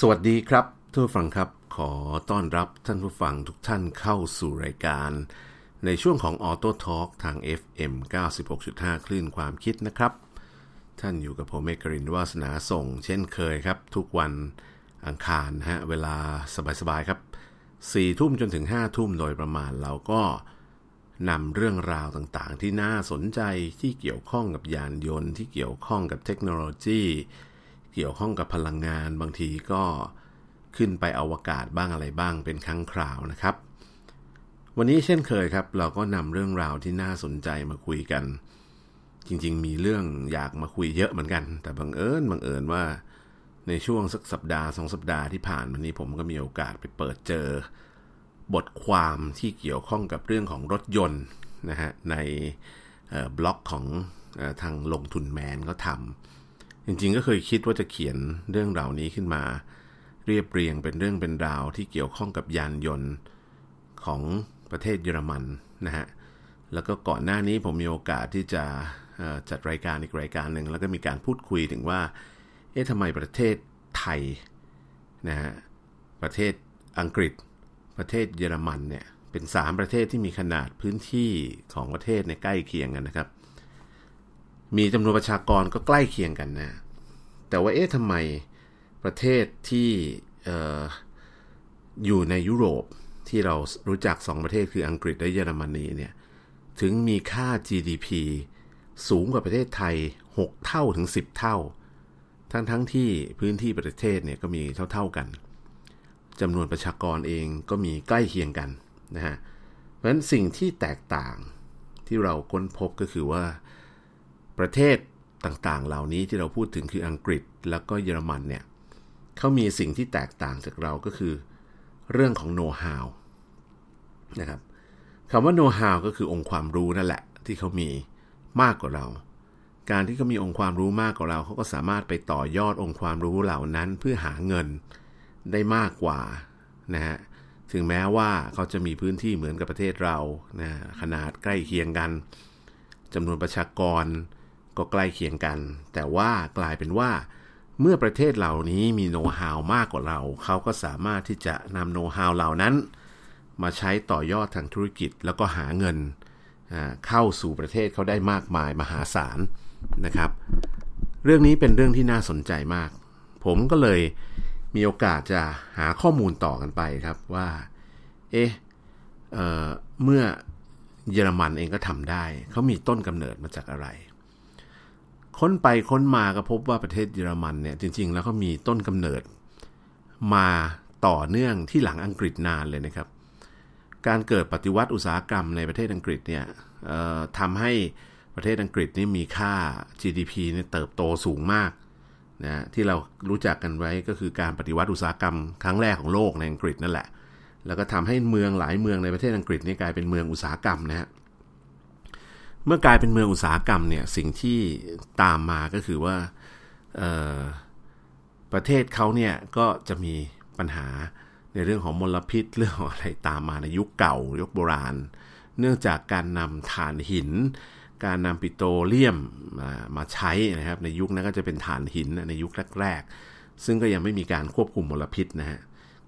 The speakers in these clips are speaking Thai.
สวัสดีครับทุกฟังครับ ขอต้อนรับท่านผู้ฟังทุกท่านเข้าสู่รายการ ในช่วงของ Auto Talk ทาง FM 96.5 คลื่นความคิดนะครับ ท่านอยู่กับผมเอกรินวาสนาส่ง เช่นเคยครับ ทุกวันอังคารฮะเวลาสบายๆครับ4ทุ่มจนถึง 5 ทุ่มโดยประมาณเราก็นำเรื่องราวต่างๆ ที่น่าสนใจที่เกี่ยวข้องกับยานยนต์ ที่เกี่ยวข้องกับเทคโนโลยี เกี่ยวข้องกับพลังงานบางทีก็ขึ้นไปอวกาศบ้างอะไรบ้างเป็นครั้งคราวนะครับ วันนี้เช่นเคยครับ เราก็นำเรื่องราวที่น่าสนใจมาคุยกัน จริงๆ มีเรื่องอยากมาคุยเยอะเหมือนกัน แต่บังเอิญบังเอิญว่าในช่วงสักสัปดาห์สองสัปดาห์ที่ผ่านมานี้ผมก็มีโอกาสไปเปิดเจอ บทความที่เกี่ยวข้องกับเรื่องของรถยนต์นะฮะในบล็อกของทางลงทุนแมนก็ทำ จริงๆ ก็เคยคิดว่าจะเขียนเรื่องราวนี้ขึ้นมา เรียบเรียงเป็นเรื่องเป็นราวที่เกี่ยวข้องกับยานยนต์ของประเทศเยอรมันนะฮะแล้วก็ก่อนหน้านี้ผมมีโอกาสที่จะจัดรายการอีกรายการหนึ่งแล้วก็มีการพูดคุยถึงว่า เอ๊ะทำไมประเทศไทยนะฮะประเทศอังกฤษ ประเทศเยอรมันเนี่ยเป็น 3 ประเทศที่มีขนาดพื้นที่ของประเทศในใกล้เคียงกันนะครับ มีจำนวนประชากรก็ใกล้เคียงกันนะ แต่ว่าเอ๊ะทำไมประเทศที่อออยู่ในยุโรปที่เรารู้จัก2ประเทศคืออังกฤษและเยอรมนีเนี่ยถึงมีค่า GDP สูงกว่าประเทศไทย 6 เท่าถึง 10 เท่า ทั้งทั้งที่พื้นที่ประเทศเนี่ยก็มีเท่า ๆกันจำนวนประชากรเองก็มีใกล้เคียงกันนะฮะเพราะฉะนั้นสิ่งที่แตกต่างที่เราค้นพบก็คือว่า ประเทศต่างๆ เหล่านี้ที่เราพูดถึงคืออังกฤษแล้วก็เยอรมันเนี่ยเขามีสิ่งที่แตกต่างจากเราก็คือ เรื่องของโน้ตฮาวนะครับคำว่าโน้ตฮาวก็คือองค์ความรู้นั่นแหละ ที่เขามีมากกว่าเรา การที่เขามีองค์ความรู้มากกว่าเราเขาก็สามารถไปต่อยอดองค์ความรู้เหล่านั้นเพื่อหาเงินได้มากกว่านะฮะถึงแม้ว่าเขาจะมีพื้นที่เหมือนกับประเทศเรานะขนาดใกล้เคียงกันจำนวนประชากร ก็ใกล้เคียงกัน แต่ว่ากลายเป็นว่า เมื่อประเทศเหล่านี้มีโน้ตฮาวมากกว่าเรา เขาก็สามารถที่จะนำโน้ตฮาวเหล่านั้น มาใช้ต่อยอดทางธุรกิจแล้วก็หาเงินเข้าสู่ประเทศเขาได้มากมายมหาศาลนะครับ เรื่องนี้เป็นเรื่องที่น่าสนใจมาก ผมก็เลยมีโอกาสจะหาข้อมูลต่อกันไปครับว่า เอ๊ะเเมื่อเยอรมันเองก็ทำได้ เขามีต้นกำเนิดมาจากอะไร ค้นไปค้นมาก็พบว่าประเทศเยอรมันเนี่ยจริง ๆ แล้วเขามีต้นกำเนิดมาต่อเนื่องที่หลังอังกฤษนานเลยนะครับ การเกิดปฏิวัติอุตสาหกรรมในประเทศอังกฤษเนี่ยทำให้ประเทศอังกฤษนี่มีค่า GDP เนี่ยเติบโตสูงมากนะที่เรารู้จักกันไว้ก็คือการปฏิวัติอุตสาหกรรมครั้งแรกของโลกในอังกฤษนั่นแหละ แล้วก็ทำให้เมืองหลายเมืองในประเทศอังกฤษนี่กลายเป็นเมืองอุตสาหกรรมนะฮะ เมื่อกลายเป็นเมืองอุตสาหกรรมเนี่ยสิ่งที่ตามมาก็คือว่าประเทศเขาเนี่ยก็จะมีปัญหาในเรื่องของมลพิษเรื่องของอะไรตามมาในยุคเก่ายุคโบราณ เนื่องจากการนำถ่านหิน การนำปิโตรเลียมมาใช้นะครับในยุคนั้นก็จะเป็นฐานหินในยุคแรกๆ ซึ่งก็ยังไม่มีการควบคุมมลพิษนะฮะ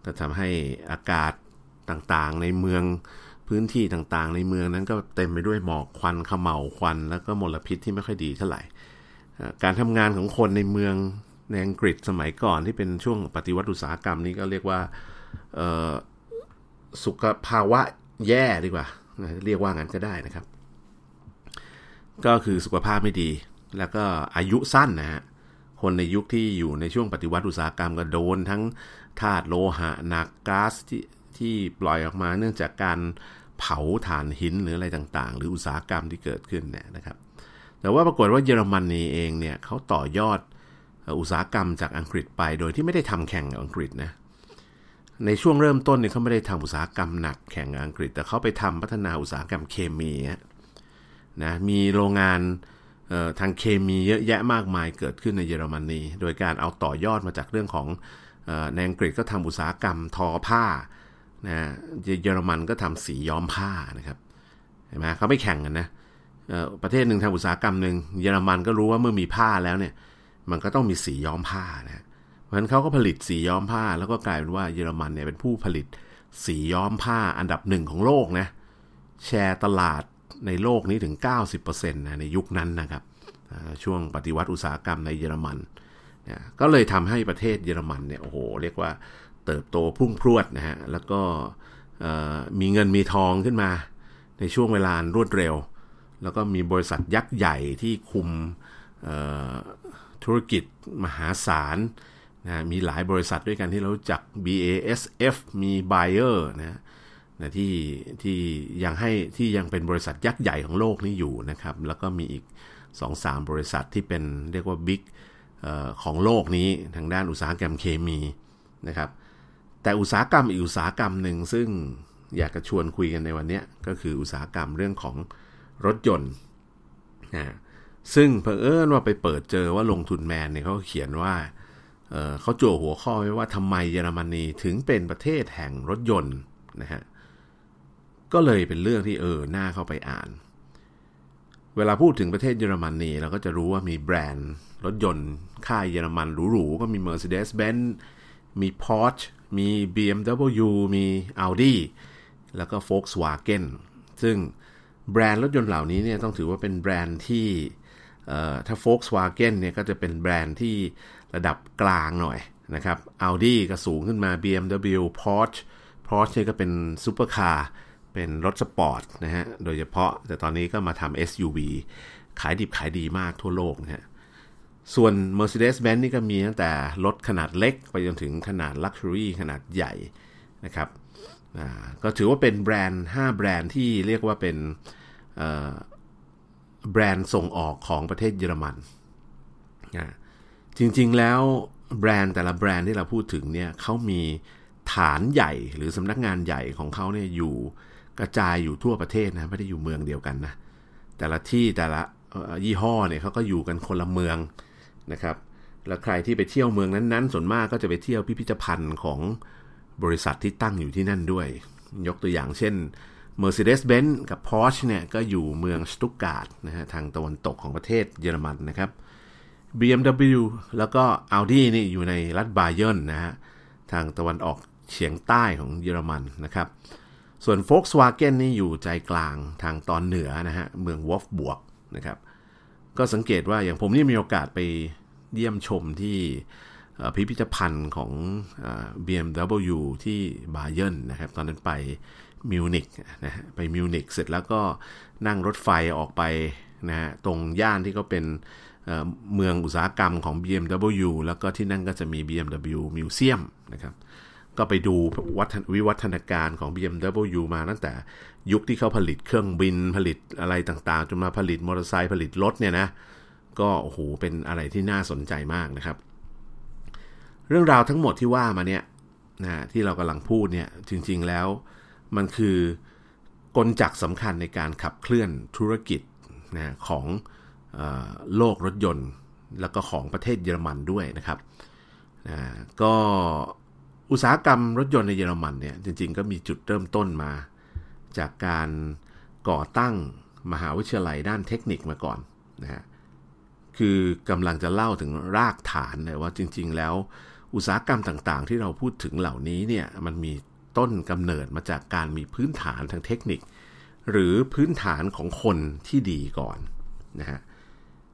ก็ทำให้อากาศต่างๆในเมือง พื้นที่ต่างๆ ในเมืองนั้นก็เต็มไปด้วยหมอกควันขมเหลาควัน แล้วก็มลพิษที่ไม่ค่อยดีเท่าไหร่การทำงานของคนในเมืองในอังกฤษสมัยก่อนที่เป็นช่วงปฏิวัติอุตสาหกรรมนี้ก็เรียกว่าสุขภาวะแย่ดีกว่า เรียกว่างั้นก็ได้นะครับ ก็คือสุขภาพไม่ดี แล้วก็อายุสั้นนะฮะคนในยุคที่อยู่ในช่วงปฏิวัติอุตสาหกรรมก็โดนทั้งธาตุโลหะหนักก๊าซที่ที่ปล่อยออกมาเนื่องจากการ เผาถ่านหินหรืออะไรต่างๆ หรืออุตสาหกรรมที่เกิดขึ้นเนี่ยนะครับ แต่ว่าปรากฏว่าเยอรมนนีเองเนี่ยเขาต่อยอดอุตสาหกรรมจากอังกฤษไป โดยที่ไม่ได้ทำแข่งกับอังกฤษนะในช่วงเริ่มต้นเนี่ยเขาไม่ได้ทำอุตสาหกรรมหนักแข่งกับอังกฤษ แต่เขาไปทำพัฒนาอุตสาหกรรมเคมีนะมีโรงงานทางเคมีเยอะแยะมากมายเกิดขึ้นในเยอรมนีโดยการเอาต่อยอดมาจากเรื่องของในอังกฤษก็ทำอุตสาหกรรมทอผ้า นะเยอรมันก็ทำสีย้อมผ้านะครับเห็นไหมเขาไม่แข่งกันนะประเทศหนึ่งทำอุตสาหกรรมหนึ่งเยอรมันก็รู้ว่าเมื่อมีผ้าแล้วเนี่ย มันก็ต้องมีสีย้อมผ้านะเพราะฉะนั้นเขาก็ผลิตสีย้อมผ้า แล้วก็กลายเป็นว่าเยอรมันเนี่ยเป็นผู้ผลิตสีย้อมผ้าอันดับหนึ่งของโลกนะแชร์ตลาดในโลกนี้ถึง 90%นะในยุคนั้นนะครับช่วงปฏิวัติอุตสาหกรรมในเยอรมันก็เลยทำให้ประเทศเยอรมันเนี่ยโอ้โหเรียกว่า เติบโตพุ่งพรวดนะฮะแล้วก็มีเงินมีทองขึ้นมาในช่วงเวลารวดเร็ว แล้วก็มีบริษัทยักษ์ใหญ่ที่คุมธุรกิจมหาศาลนะมีหลายบริษัทด้วยกันที่เราจัก BASF มี Bayer นะนะที่ที่ยังให้ที่ยังเป็นบริษัทยักษ์ใหญ่ของโลกนี้อยู่นะครับ แล้วก็มีอีก 2-3 บริษัทที่เป็นเรียกว่าบิ๊กของโลกนี้ทางด้านอุตสาหกรรมเคมีนะครับ แต่อุตสาหกรรมอีกอุตสาหกรรมหนึ่งซึ่งอยากจะชวนคุยกันในวันนี้ก็คืออุตสาหกรรมเรื่องของรถยนต์นะซึ่งเผอิญว่าไปเปิดเจอว่าลงทุนแมนเนี่ยเขาเขียนว่าเเขาโจหัวข้อไว้ว่าทำไมเยอรมนีถึงเป็นประเทศแห่งรถยนต์นะฮะก็เลยเป็นเรื่องที่เออหน้าเข้าไปอ่าน เวลาพูดถึงประเทศเยอรมนีเราก็จะรู้ว่ามีแบรนด์ รถยนต์ค่ายเยอรมันหรูๆก็มี Mercedes-Benz มี Porsche มี BMW มี Audi แล้วก็ Volkswagen ซึ่งแบรนด์รถยนต์เหล่านี้เนี่ยต้องถือว่าเป็นแบรนด์ที่ถ้า Volkswagen เนี่ยก็จะเป็นแบรนด์ที่ระดับกลางหน่อยนะครับ Audi ก็สูงขึ้นมา BMW Porsche Porsche นี่ก็เป็นซูเปอร์คาร์เป็นรถสปอร์ตนะฮะ โดยเฉพาะแต่ตอนนี้ก็มาทำ SUV ขายดิบขายดีมากทั่วโลกนะฮะ ส่วน Mercedes-Benz นี่ก็มีตั้งแต่รถขนาดเล็กไปจนถึงขนาด Luxury ขนาดใหญ่นะครับก็ถือว่าเป็นแบรนด์ 5 แบรนด์ที่เรียกว่าเป็นแบรนด์ส่งออกของประเทศเยอรมันจริงๆแล้วแบรนด์แต่ละแบรนด์ที่เราพูดถึงเนี่ยเขามีฐานใหญ่หรือสำนักงานใหญ่ของเขาเนี่ยอยู่กระจายอยู่ทั่วประเทศนะไม่ได้อยู่เมืองเดียวกันนะแต่ละที่แต่ละยี่ห้อเนี่ยเขาก็อยู่กันคนละเมือง นะครับ แล้วใครที่ไปเที่ยวเมืองนั้นๆ ส่วนมากก็จะไปเที่ยวพิพิธภัณฑ์ของบริษัทที่ตั้งอยู่ที่นั่นด้วย ยกตัวอย่างเช่น Mercedes-Benz กับ Porsche เนี่ยก็อยู่เมืองสตุกการ์ดนะฮะทางตะวันตกของประเทศเยอรมันนะครับ BMW แล้วก็ Audi นี่อยู่ในรัฐบาเยร์นนะฮะทางตะวันออกเฉียงใต้ของเยอรมันนะครับ ส่วน Volkswagen นี่อยู่ใจกลางทางตอนเหนือนะฮะเมืองวอฟบวกนะครับ ก็สังเกตว่าอย่างผมนี่มีโอกาสไปเยี่ยมชมที่พิพิธภัณฑ์ของ BMW ที่บาเยนนะครับ ตอนนั้นไปมิวนิกนะฮะไปมิวนิกเสร็จแล้วก็นั่งรถไฟออกไปนะฮะตรงย่านที่เขาเป็นเมืองอุตสาหกรรมของ BMW แล้วก็ที่นั่นก็จะมี BMW Museum นะครับ ก็ไปดูวิวัฒนาการของ BMW มาตั้งแต่ยุคที่เขาผลิตเครื่องบินผลิตอะไรต่างๆ จนมาผลิตมอเตอร์ไซค์ผลิตรถเนี่ยนะ ก็โอ้โหเป็นอะไรที่น่าสนใจมากนะครับ เรื่องราวทั้งหมดที่ว่ามาเนี่ยนะที่เรากำลังพูดเนี่ยจริงๆแล้วมันคือกลจักสำคัญในการขับเคลื่อนธุรกิจนะของโลกรถยนต์ แล้วก็ของประเทศเยอรมันด้วยนะครับก็ อุตสาหกรรมรถยนต์ในเยอรมันเนี่ยจริง ๆ ก็มีจุดเริ่มต้นมา จากการก่อตั้งมหาวิทยาลัยด้านเทคนิคมาก่อนนะฮะคือกำลังจะเล่าถึงรากฐานเลยว่าจริง ๆ แล้วอุตสาหกรรมต่างๆ ที่เราพูดถึงเหล่านี้เนี่ยมันมีต้นกำเนิดมาจากการมีพื้นฐานทางเทคนิค หรือพื้นฐานของคนที่ดีก่อนนะฮะ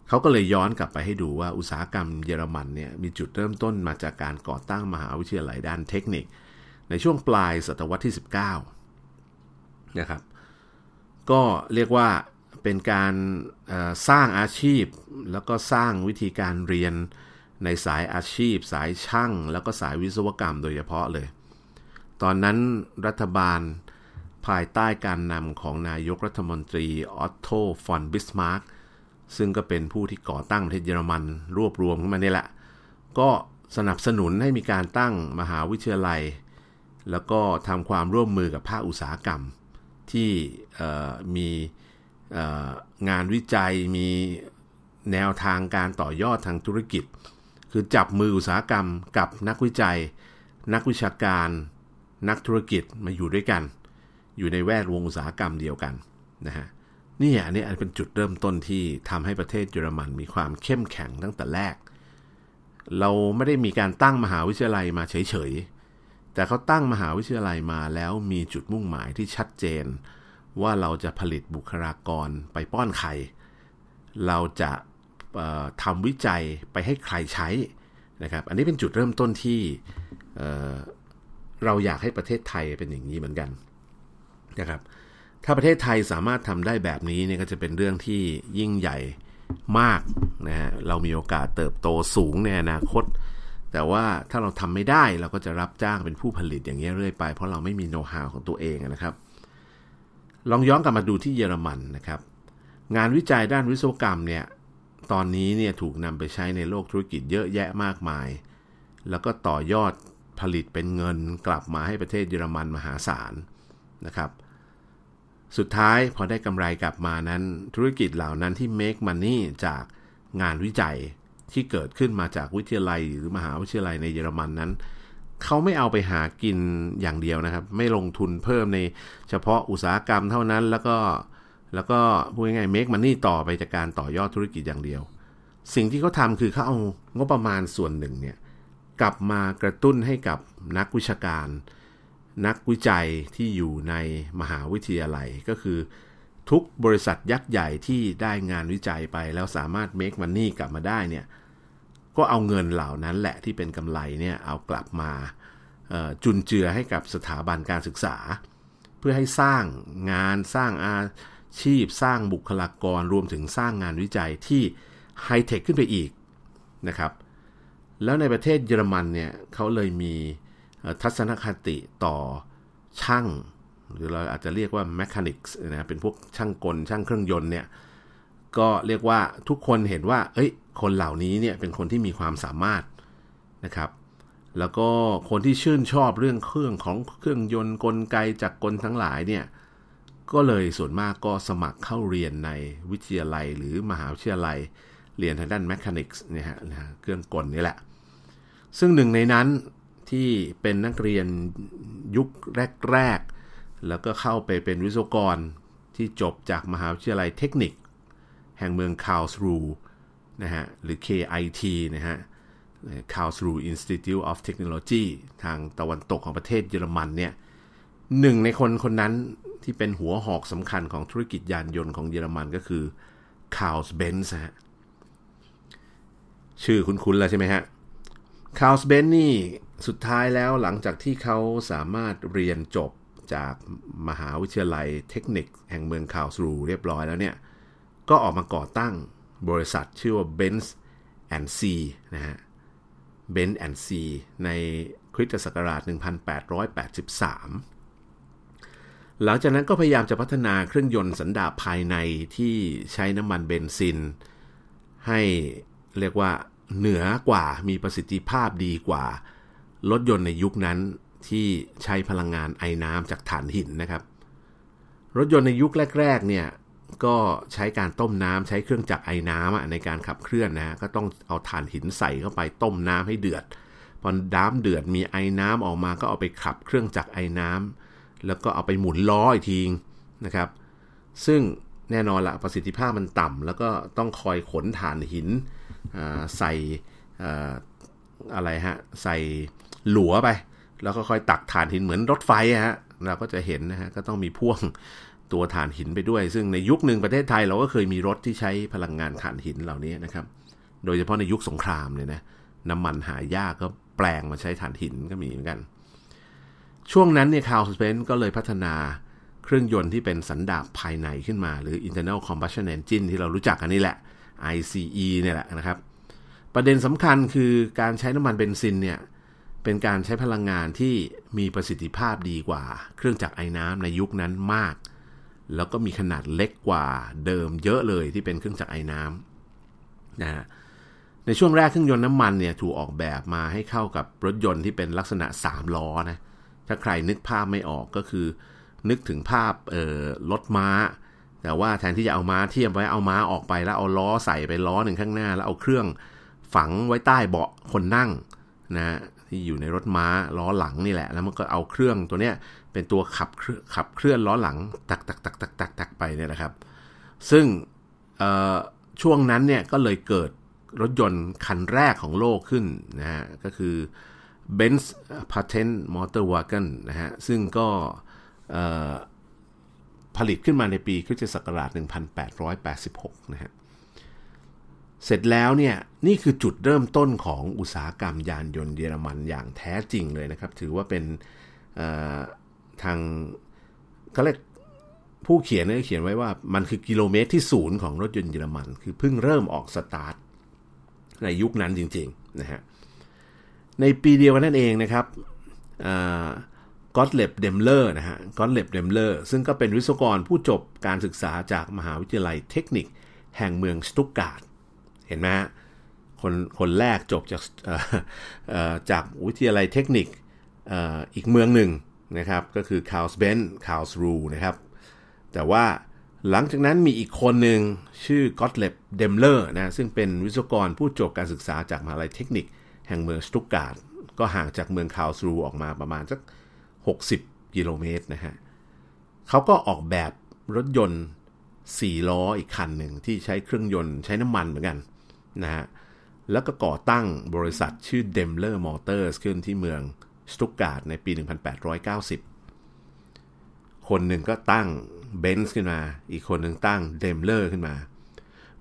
เขาก็เลยย้อนกลับไปให้ดูว่าอุตสาหกรรมเยอรมันเนี่ยมีจุดเริ่มต้นมาจากการก่อตั้งมหาวิทยาลัยด้านเทคนิค ในช่วงปลายศตวรรษที่ 19 นะครับ ก็เรียกว่าเป็นการสร้างอาชีพ แล้วก็สร้างวิธีการเรียนในสายอาชีพ สายช่าง แล้วก็สายวิศวกรรมโดยเฉพาะเลย ตอนนั้นรัฐบาลภายใต้การนำของนายกรัฐมนตรีออตโตฟอนบิสมาร์ก ซึ่งก็เป็นผู้ที่ก่อตั้งประเทศเยอรมันรวบรวมขึ้นมานี่แหละ ก็สนับสนุนให้มีการตั้งมหาวิทยาลัย แล้วก็ทำความร่วมมือกับภาคอุตสาหกรรม ที่มีงานวิจัยมีแนวทางการต่อยอดทางธุรกิจ คือจับมืออุตสาหกรรมกับนักวิจัย นักวิชาการ นักธุรกิจมาอยู่ด้วยกัน อยู่ในแวดวงอุตสาหกรรมเดียวกันนะฮะ นี่อันนี้เป็นจุดเริ่มต้นที่ทำให้ประเทศเยอรมันมีความเข้มแข็งตั้งแต่แรก เราไม่ได้มีการตั้งมหาวิทยาลัยมาเฉยๆ แต่เขาตั้งมหาวิทยาลัยมาแล้วมีจุดมุ่งหมายที่ชัดเจน ว่าเราจะผลิตบุคลากรไปป้อนใคร เราจะทำวิจัยไปให้ใครใช้นะครับ อันนี้เป็นจุดเริ่มต้นที่เเราอยากให้ประเทศไทยเป็นอย่างนี้เหมือนกันนะครับ ถ้าประเทศไทยสามารถทำได้แบบนี้เนี่ยก็จะเป็นเรื่องที่ยิ่งใหญ่มากนะฮะเรามีโอกาสเติบโตสูงในอนาคต แต่ว่าถ้าเราทำไม่ได้เราก็จะรับจ้างเป็นผู้ผลิตอย่างนี้เรื่อยไปเพราะเราไม่มีโน้ตฮาวของตัวเองนะครับ ลองย้อนกลับมาดูที่เยอรมันนะครับ งานวิจัยด้านวิศวกรรมเนี่ยตอนนี้เนี่ยถูกนำไปใช้ในโลกธุรกิจเยอะแยะมากมาย แล้วก็ต่อยอดผลิตเป็นเงินกลับมาให้ประเทศเยอรมันมหาศาลนะครับ สุดท้ายพอได้กำไรกลับมานั้น ธุรกิจเหล่านั้นที่ make money จากงานวิจัยที่เกิดขึ้นมาจากวิทยาลัยหรือมหาวิทยาลัยในเยอรมันนั้น เขาไม่เอาไปหากินอย่างเดียวนะครับ ไม่ลงทุนเพิ่มในเฉพาะอุตสาหกรรมเท่านั้น แล้วก็แล้วก็พูดง่ายๆ make money ต่อไปจากการต่อยอดธุรกิจอย่างเดียว สิ่งที่เขาทำคือเขาเอางบประมาณส่วนหนึ่งเนี่ยกลับมากระตุ้นให้กับนักวิชาการ นักวิจัยที่อยู่ในมหาวิทยาลัยก็คือ ทุกบริษัทยักษ์ใหญ่ที่ได้งานวิจัยไปแล้วสามารถ make money กลับมาได้เนี่ยก็เอาเงินเหล่านั้นแหละที่เป็นกำไรเนี่ยเอากลับมาจุนเจือให้กับสถาบันการศึกษา เพื่อให้สร้างงานสร้างอาชีพ สร้างบุคลากรรวมถึงสร้างงานวิจัยที่ไฮเทคขึ้นไปอีกนะครับแล้วในประเทศเยอรมันเนี่ยเขาเลยมี ทัศนคติต่อช่างหรือเราอาจจะเรียกว่า mechanics นะเป็นพวกช่างกลช่างเครื่องยนต์เนี่ยก็เรียกว่าทุกคนเห็นว่า เอ้ย คนเหล่านี้เนี่ยเป็นคนที่มีความสามารถนะครับ แล้วก็คนที่ชื่นชอบเรื่องเครื่องของเครื่องยนต์กลไกจากกลทั้งหลายเนี่ยก็เลยส่วนมากก็สมัครเข้าเรียนในวิทยาลัยหรือมหาวิทยาลัย เรียนทางด้าน mechanics เนี่ยฮะเครื่องกลนี่แหละ ซึ่งหนึ่งในนั้น ที่เป็นนักเรียนยุคแรก ๆ แล้วก็เข้าไปเป็นวิศวกรที่จบจากมหาวิทยาลัยเทคนิค แห่งเมืองคาลสรูนะฮะหรือ KIT นะฮะ Karlsruhe Institute of Technology ทางตะวันตกของประเทศเยอรมันเนี่ยหนึ่งในคนคนนั้นที่เป็นหัวหอกสำคัญของธุรกิจยานยนต์ของเยอรมันก็คือ Carl Benz ฮะชื่อคุ้นๆแล้วใช่ไหมฮะ Carl Benz นี่ สุดท้ายแล้วหลังจากที่เขาสามารถเรียนจบจากมหาวิทยาลัยเทคนิคแห่งเมืองคาวสรูเรียบร้อยแล้วเนี่ย ก็ออกมาก่อตั้งบริษัทชื่อว่า Benz and C นะฮะ Benz and C ในคริสตศักราช 1883 หลังจากนั้นก็พยายามจะพัฒนาเครื่องยนต์สันดาปภายในที่ใช้น้ำมันเบนซิน ให้เรียกว่าเหนือกว่ามีประสิทธิภาพดีกว่า รถยนต์ในยุคนั้นที่ใช้พลังงานไอ้น้ำจากถ่านหินนะครับ รถยนต์ในยุคแรกๆเนี่ยก็ใช้การต้มน้ำใช้เครื่องจักรไอ้น้ำในการขับเคลื่อนนะก็ต้องเอาถ่านหินใส่เข้าไปต้มน้ำให้เดือดพอน้ำเดือดมีไอ้น้ำออกมาก็เอาไปขับเครื่องจักรไอ้น้ำแล้วก็เอาไปหมุนล้ออีกทีนะครับ ซึ่งแน่นอนละประสิทธิภาพมันต่ำแล้วก็ต้องคอยขนถ่านหินใส่อะไรฮะใส่ หลัวไป แล้วก็ค่อยตักถ่านหินเหมือนรถไฟฮะเราก็จะเห็นนะฮะก็ต้องมีพ่วงตัวถ่านหินไปด้วย ซึ่งในยุคหนึ่งประเทศไทยเราก็เคยมีรถที่ใช้พลังงานถ่านหินเหล่านี้นะครับ โดยเฉพาะในยุคสงครามเนี่ยนะน้ำมันหายากก็แปลงมาใช้ถ่านหินก็มีเหมือนกัน ช่วงนั้นเนี่ยคาร์ลเบนซ์ก็เลยพัฒนาเครื่องยนต์ที่เป็นสันดาปภายในขึ้นมา หรือ internal combustion engine ที่เรารู้จักกันนี่แหละ ICE เนี่ยแหละนะครับ ประเด็นสำคัญคือการใช้น้ำมันเบนซินเนี่ย เป็นการใช้พลังงานที่มีประสิทธิภาพดีกว่า เครื่องจักรไอ้น้ำในยุคนั้นมาก แล้วก็มีขนาดเล็กกว่าเดิมเยอะเลยที่เป็นเครื่องจักรไอ้น้ำนะฮะในช่วงแรกเครื่องยนต์น้ำมันเนี่ยถูกออกแบบมาให้เข้ากับรถยนต์ที่เป็นลักษณะ 3 ล้อนะถ้าใครนึกภาพไม่ออกก็คือ นึกถึงภาพรถม้า แต่ว่าแทนที่จะเอาม้าเทียบไว้เอาม้าออกไปแล้วเอาล้อใส่ไปล้อหนึ่งข้างหน้า แล้วเอาเครื่องฝังไว้ใต้เบาะคนนั่งนะ ที่อยู่ในรถม้าล้อหลังนี่แหละ แล้วมันก็เอาเครื่องตัวเนี้ยเป็นตัวขับขับเคลื่อนล้อหลังตักตักตักตักตักตักไปเนี่ยนะครับ ซึ่งช่วงนั้นเนี่ยก็เลยเกิดรถยนต์คันแรกของโลกขึ้นนะฮะก็คือ Benz Patent Motor Wagon นะฮะซึ่งก็ผลิตขึ้นมาในปีคริสตศักราช 1886 นะฮะ เสร็จแล้วเนี่ยนี่คือจุดเริ่มต้นของอุตสาหกรรมยานยนต์เยอรมันอย่างแท้จริงเลยนะครับ ถือว่าเป็นทางเขาเรียกผู้เขียนเนี่ยเขียนไว้ว่ามันคือกิโลเมตรที่ศูนย์ของรถยนต์เยอรมัน คือเพิ่งเริ่มออกสตาร์ทในยุคนั้นจริงๆนะฮะในปีเดียวกันนั่นเองนะครับก็อตต์ลีบเดมเลอร์นะฮะก็อตต์ลีบเดมเลอร์ซึ่งก็เป็นวิศวกรผู้จบการศึกษาจากมหาวิทยาลัยเทคนิค แห่งเมืองสตุทท์การ์ท เห็นไหมฮะคนคนแรกจบจากจากวิทยาลัยเทคนิคอีกเมืองหนึ่งนะครับ ก็คือคาร์ลเบนซ์คาร์ลสรูห์นะครับ แต่ว่าหลังจากนั้นมีอีกคนหนึ่งชื่อก็อตต์ลีบเดมเลอร์นะซึ่งเป็นวิศวกรผู้จบการศึกษาจากมหาลัยเทคนิคแห่งเมืองสตุทท์การ์ทก็ห่างจากเมืองคาร์ลสรูห์ออกมาประมาณสัก 60 กิโลเมตรนะฮะเขาก็ออกแบบรถยนต์ 4 ล้ออีกคันหนึ่งที่ใช้เครื่องยนต์ใช้น้ำมันเหมือนกัน นะฮะแล้วก็ก่อตั้งบริษัทชื่อ Daimler Motors ขึ้นที่เมืองสตุทท์การ์ทในปี 1890 คนหนึ่งก็ตั้งเบนซ์ขึ้นมา อีกคนหนึ่งตั้งเดมเลอร์ขึ้นมา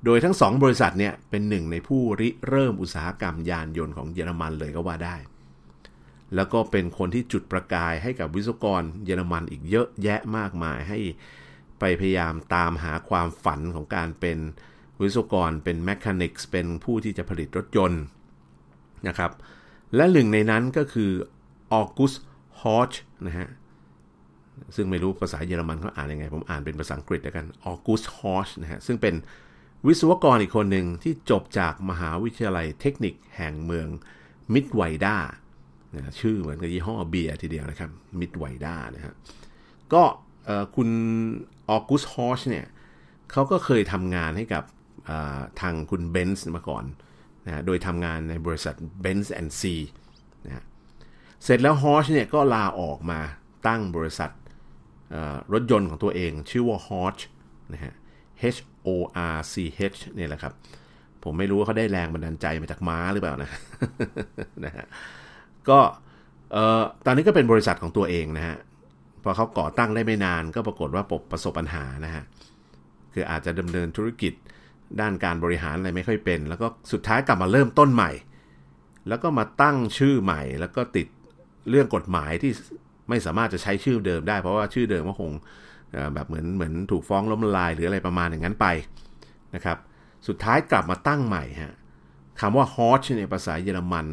โดยทั้งสองบริษัทเนี่ยเป็นหนึ่งในผู้ริเริ่มอุตสาหกรรมยานยนต์ของเยอรมันเลยก็ว่าได้ แล้วก็เป็นคนที่จุดประกายให้กับวิศวกรเยอรมันอีกเยอะแยะมากมายให้ไปพยายามตามหาความฝันของการเป็น วิศวกรเป็น mechanics เป็นผู้ที่จะผลิตรถยนต์นะครับ และหนึ่งในนั้นก็คือออกุสฮอชนะฮะซึ่งไม่รู้ภาษาเยอรมันเขาอ่านยังไง ผมอ่านเป็นภาษาอังกฤษแล้วกันออกุสฮอชนะฮะซึ่งเป็นวิศวกรอีกคนหนึ่งที่จบจากมหาวิทยาลัยเทคนิคแห่งเมืองมิดไวด้าชื่อเหมือนกับยี่ห้อเบียร์ทีเดียวนะครับมิดไวด้านะฮะก็คุณออกุสฮอชเนี่ยเขาก็เคยทำงานให้กับ ทางคุณเบนซ์มาก่อนนะโดยทำงานในบริษัท Benz C นะเสร็จแล้วฮอชเนี่ยก็ลาออกมาตั้งบริษัทรถยนต์ของตัวเองชื่อว่า Hodge นะฮะ H O R C H เนี่ยแหละครับ ผมไม่รู้ว่าเขาได้แรงบันดาลใจมาจากม้าหรือเปล่านะนะฮะก็ตอนนี้ก็เป็นบริษัทของตัวเองนะฮะพอเขาก่อตั้งได้ไม่นานก็ปรากฏว่าปประสบปัญหานะฮะคืออาจจะดำเนินธุรกิจ ด้านการบริหารอะไรไม่ค่อยเป็น แล้วก็สุดท้ายกลับมาเริ่มต้นใหม่ แล้วก็มาตั้งชื่อใหม่ แล้วก็ติดเรื่องกฎหมายที่ไม่สามารถจะใช้ชื่อเดิมได้ เพราะว่าชื่อเดิมก็คงแบบเหมือนเหมือนถูกฟ้องล้มละลายหรืออะไรประมาณอย่างนั้นไปนะครับ สุดท้ายกลับมาตั้งใหม่ฮะคำว่า h o r c h ในภาษาเยอรมัน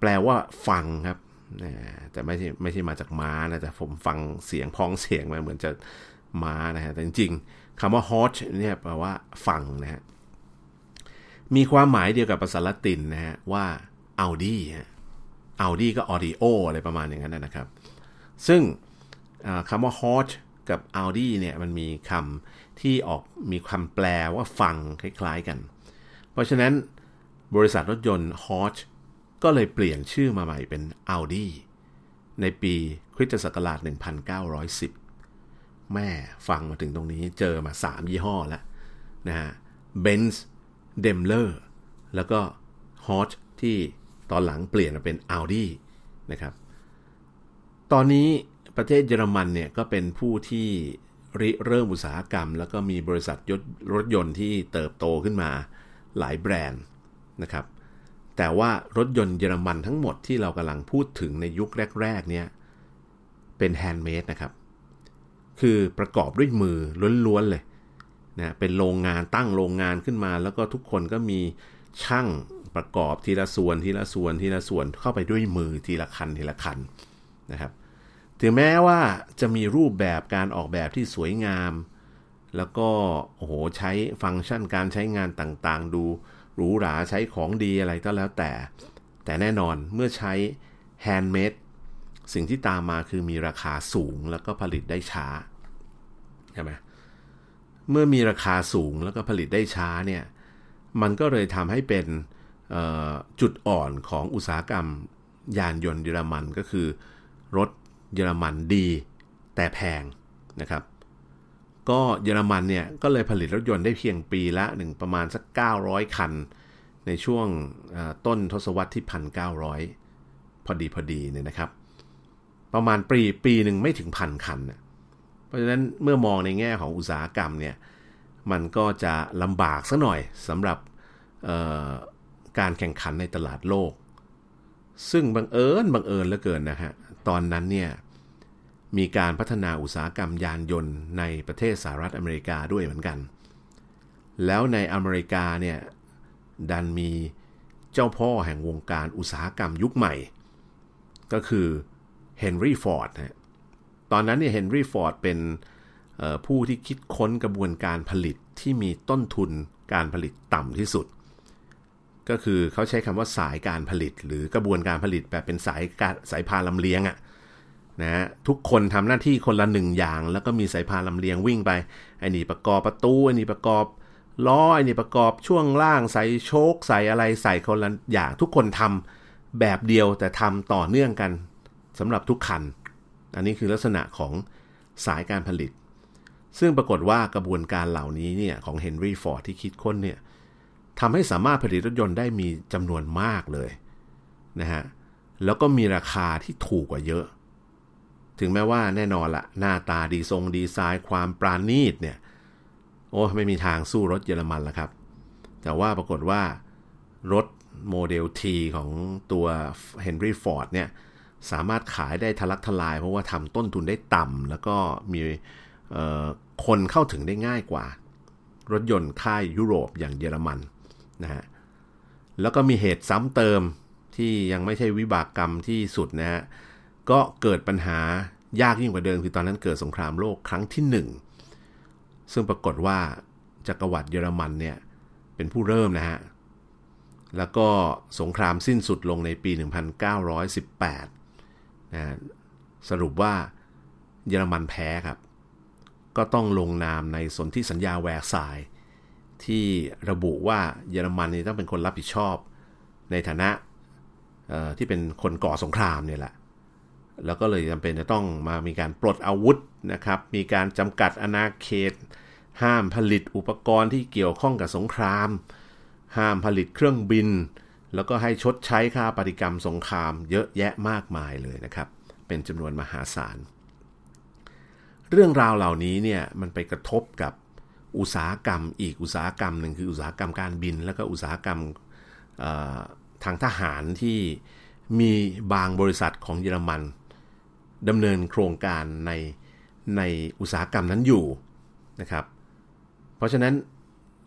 แปลว่าฟังครับแต่ไม่ใช่ไม่ใช่มาจากม้านะแต่ผมฟังเสียงพ้องเสียงมาเหมือนจะ ม้านะฮะแต่จริงๆคำว่า h o r c h เนี่ยแปลว่าฟังนะฮะมีความหมายเดียวกับภาษาละตินนะฮะว่า Audi ฮะ Audi ก็ audio อะไรประมาณอย่างนั้นนะครับ ซึ่งคำว่า hot กับ Audi เนี่ยมันมีคำที่ออกมีคำแปลว่าฟังคล้ายๆกัน เพราะฉะนั้นบริษัทรถยนต์ hot ก็เลยเปลี่ยนชื่อมาใหม่เป็น Audi ในปีคริสตศักราช 1910 แม่ฟังมาถึงตรงนี้เจอมา 3 ยี่ห้อแล้วนะฮะ Benz Daimler แล้วก็ Hot ที่ตอนหลังเปลี่ยนมาเป็น Audi นะครับ ตอนนี้ประเทศเยอรมันเนี่ยก็เป็นผู้ที่ริเริ่มอุตสาหกรรม แล้วก็มีบริษัทยรถยนต์ที่เติบโตขึ้นมาหลายแบรนด์นะครับ แต่ว่ารถยนต์เยอรมันทั้งหมดที่เรากำลังพูดถึงในยุคแรก ๆ เนี่ย เป็น handmade นะครับ คือประกอบด้วยมือล้วนๆเลยนะเป็นโรงงานตั้งโรงงานขึ้นมา แล้วก็ทุกคนก็มีช่างประกอบทีละส่วนทีละส่วนทีละส่วนเข้าไปด้วยมือทีละคันทีละคันนะครับ ถึงแม้ว่าจะมีรูปแบบการออกแบบที่สวยงาม แล้วก็โอ้โหใช้ฟังก์ชันการใช้งานต่างๆ ดูหรูหราใช้ของดีอะไรก็แล้วแต่ แต่แน่นอนเมื่อใช้ handmade สิ่งที่ตามมาคือมีราคาสูงแล้วก็ผลิตได้ช้า ใช่ไหมเมื่อมีราคาสูงแล้วก็ผลิตได้ช้าเนี่ยมันก็เลยทำให้เป็นจุดอ่อนของอุตสาหกรรมยานยนต์เยอรมันก็คือ รถเยอรมันดี แต่แพงนะครับ ก็เยอรมันเนี่ยก็เลยผลิตรถยนต์ได้เพียงปีละหนึ่งประมาณสัก 900 คัน ในช่วงต้นทศวรรษที่ 1,900 พอดีพอดีเนี่ยนะครับ ประมาณปีปีหนึ่งไม่ถึงพันคันเพ ราะฉะนั้นเมื่อมองในแง่ของอุตสาหกรรมเนี่ยมันก็จะลำบากซะหน่อยสำหรับการแข่งขันในตลาดโลก ซึ่งบังเอิญบังเอิญเหลือเกินนะฮะตอนนั้นเนี่ยมีการพัฒนาอุตสาหกรรมยานยนต์ในประเทศสหรัฐอเมริกาด้วยเหมือนกัน แล้วในอเมริกาเนี่ยดันมีเจ้าพ่อแห่งวงการอุตสาหกรรมยุคใหม่ ก็คือเฮนรี่ฟอร์ดนะ ตอนนั้นเนี่ยเฮนรี่ฟอร์ดเป็นผู้ที่คิดค้นกระบวนการผลิตที่มีต้นทุนการผลิตต่ำที่สุด ก็คือเขาใช้คำว่าสายการผลิต หรือกระบวนการผลิตแบบเป็นสายการสายพานลำเลียงอะ่ะนะทุกคนทำหน้าที่คนละหนึ่งอย่าง แล้วก็มีสายพานลำเลียงวิ่งไปไอ้นี่ประกอบประตูไอ้นี่ประกอบล้อไอ้นี่ประกอบช่วงล่างใส่โช้คใส่อะไรใส่คนละอย่างทุกคนทำแบบเดียวแต่ทำต่อเนื่องกันสำหรับทุกคัน อันนี้คือลักษณะของสายการผลิต ซึ่งปรากฏว่ากระบวนการเหล่านี้เนี่ยของเฮนรี่ฟอร์ดที่คิดค้นเนี่ยทำให้สามารถผลิตรถยนต์ได้มีจำนวนมากเลยนะฮะแล้วก็มีราคาที่ถูกกว่าเยอะ ถึงแม้ว่าแน่นอนละหน้าตาดีทรงดีไซน์ความปราณีตเนี่ยโอ้ไม่มีทางสู้รถเยอรมันละครับ แต่ว่าปรากฏว่ารถโมเดล T ของตัว Henry Ford เนี่ย สามารถขายได้ทะลักทลาย เพราะว่าทำต้นทุนได้ต่ำแล้วก็มีคนเข้าถึงได้ง่ายกว่า รถยนต์ค่ายยุโรปอย่างเยอรมันนะฮะแล้วก็มีเหตุซ้ำเติมที่ยังไม่ใช่วิบากกรรมที่สุดนะฮะก็เกิดปัญหายากยิ่งกว่าเดิมคือตอนนั้นเกิดสงครามโลกครั้งที่หนึ่งซึ่งปรากฏว่าจักรวรรดิเยอรมันเนี่ยเป็นผู้เริ่มนะฮะแล้วก็สงครามสิ้นสุดลงในปี 1918 นะสรุปว่าเยอรมันแพ้ครับ ก็ต้องลงนามในสนธิสัญญาแวร์ซายที่ระบุว่าเยอรมันนี่ต้องเป็นคนรับผิดชอบ ในฐานะที่เป็นคนก่อสงครามเนี่ยแหละ แล้วก็เลยจำเป็นจะต้องมามีการปลดอาวุธนะครับ มีการจำกัดอนาเขต ห้ามผลิตอุปกรณ์ที่เกี่ยวข้องกับสงคราม ห้ามผลิตเครื่องบิน แล้วก็ให้ชดใช้ค่าปฏิกรรมสงครามเยอะแยะมากมายเลยนะครับ เป็นจำนวนมหาศาล เรื่องราวเหล่านี้เนี่ยมันไปกระทบกับอุตสาหกรรมอีกอุตสาหกรรมหนึ่งคืออุตสาหกรรมการบิน แล้วก็อุตสาหกรรมทางทหารที่มีบางบริษัทของเยอรมันดำเนินโครงการในในอุตสาหกรรมนั้นอยู่นะครับ เพราะฉะนั้น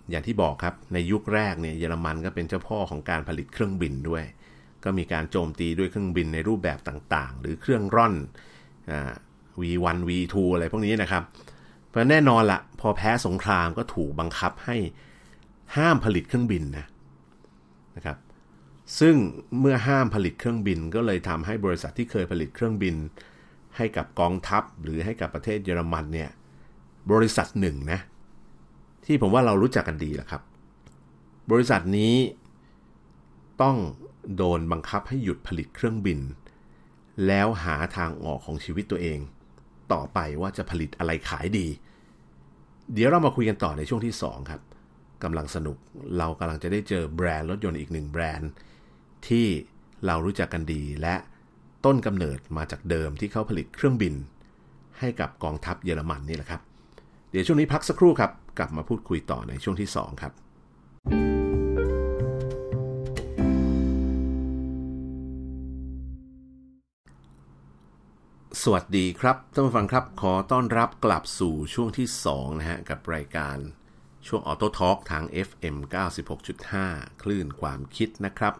อย่างที่บอกครับในยุคแรกเนี่ยเยอรมันก็เป็นเจ้าพ่อของการผลิตเครื่องบินด้วย ก็มีการโจมตีด้วยเครื่องบินในรูปแบบต่างๆ หรือเครื่องร่อน V1 V2 อะไรพวกนี้นะครับ เพราะแน่นอนละพอแพ้สงครามก็ถูกบังคับให้ห้ามผลิตเครื่องบินนะนะครับซึ่งเมื่อห้ามผลิตเครื่องบินก็เลยทำให้บริษัทที่เคยผลิตเครื่องบิน ให้กับกองทัพหรือให้กับประเทศเยอรมันเนี่ยบริษัทหนึ่งนะ ที่ผมว่าเรารู้จักกันดีแหละครับ บริษัทนี้ต้องโดนบังคับให้หยุดผลิตเครื่องบิน แล้วหาทางออกของชีวิตตัวเอง ต่อไปว่าจะผลิตอะไรขายดี เดี๋ยวเรามาคุยกันต่อในช่วงที่ 2 ครับกำลังสนุกเรากำลังจะได้เจอแบรนด์รถยนต์อีกหนึ่งแบรนด์ ที่เรารู้จักกันดีและต้นกำเนิดมาจากเดิมที่เขาผลิตเครื่องบิน ให้กับกองทัพเยอรมันนี่แหละครับ เดี๋ยวช่วงนี้พักสักครู่ครับ กลับมาพูดคุยต่อในช่วงที่ 2 ครับ สวัสดีครับท่านผู้ฟังครับ ขอต้อนรับกลับสู่ช่วงที่ 2 นะฮะ กับรายการช่วง AutoTalk ทาง FM 96.5 คลื่นความคิดนะครับ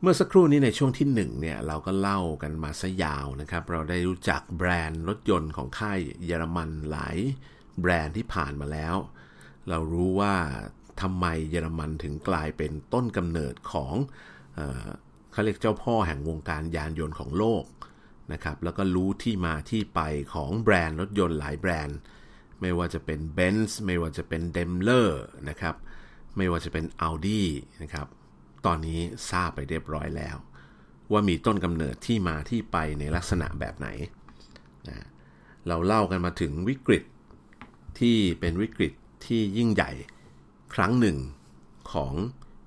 เมื่อสักครู่นี้ในช่วงที่1เนี่ยเราก็เล่ากันมาซะยาวนะครับ เราได้รู้จักแบรนด์รถยนต์ของค่ายเยอรมันหลายแบรนด์ที่ผ่านมาแล้ว เรารู้ว่าทำไมเยอรมันถึงกลายเป็นต้นกำเนิดของเขาเรียกเจ้าพ่อแห่งวงการยานยนต์ของโลกนะครับแล้วก็รู้ที่มาที่ไปของแบรนด์รถยนต์หลายแบรนด์ ไม่ว่าจะเป็น Benz ไม่ว่าจะเป็น Daimler นะครับไม่ว่าจะเป็น Audi นะครับ ตอนนี้ทราบไปเรียบร้อยแล้ว ว่ามีต้นกำเนิดที่มาที่ไปในลักษณะแบบไหนนะเราเล่ากันมาถึงวิกฤตที่เป็นวิกฤตที่ยิ่งใหญ่ครั้งหนึ่งของ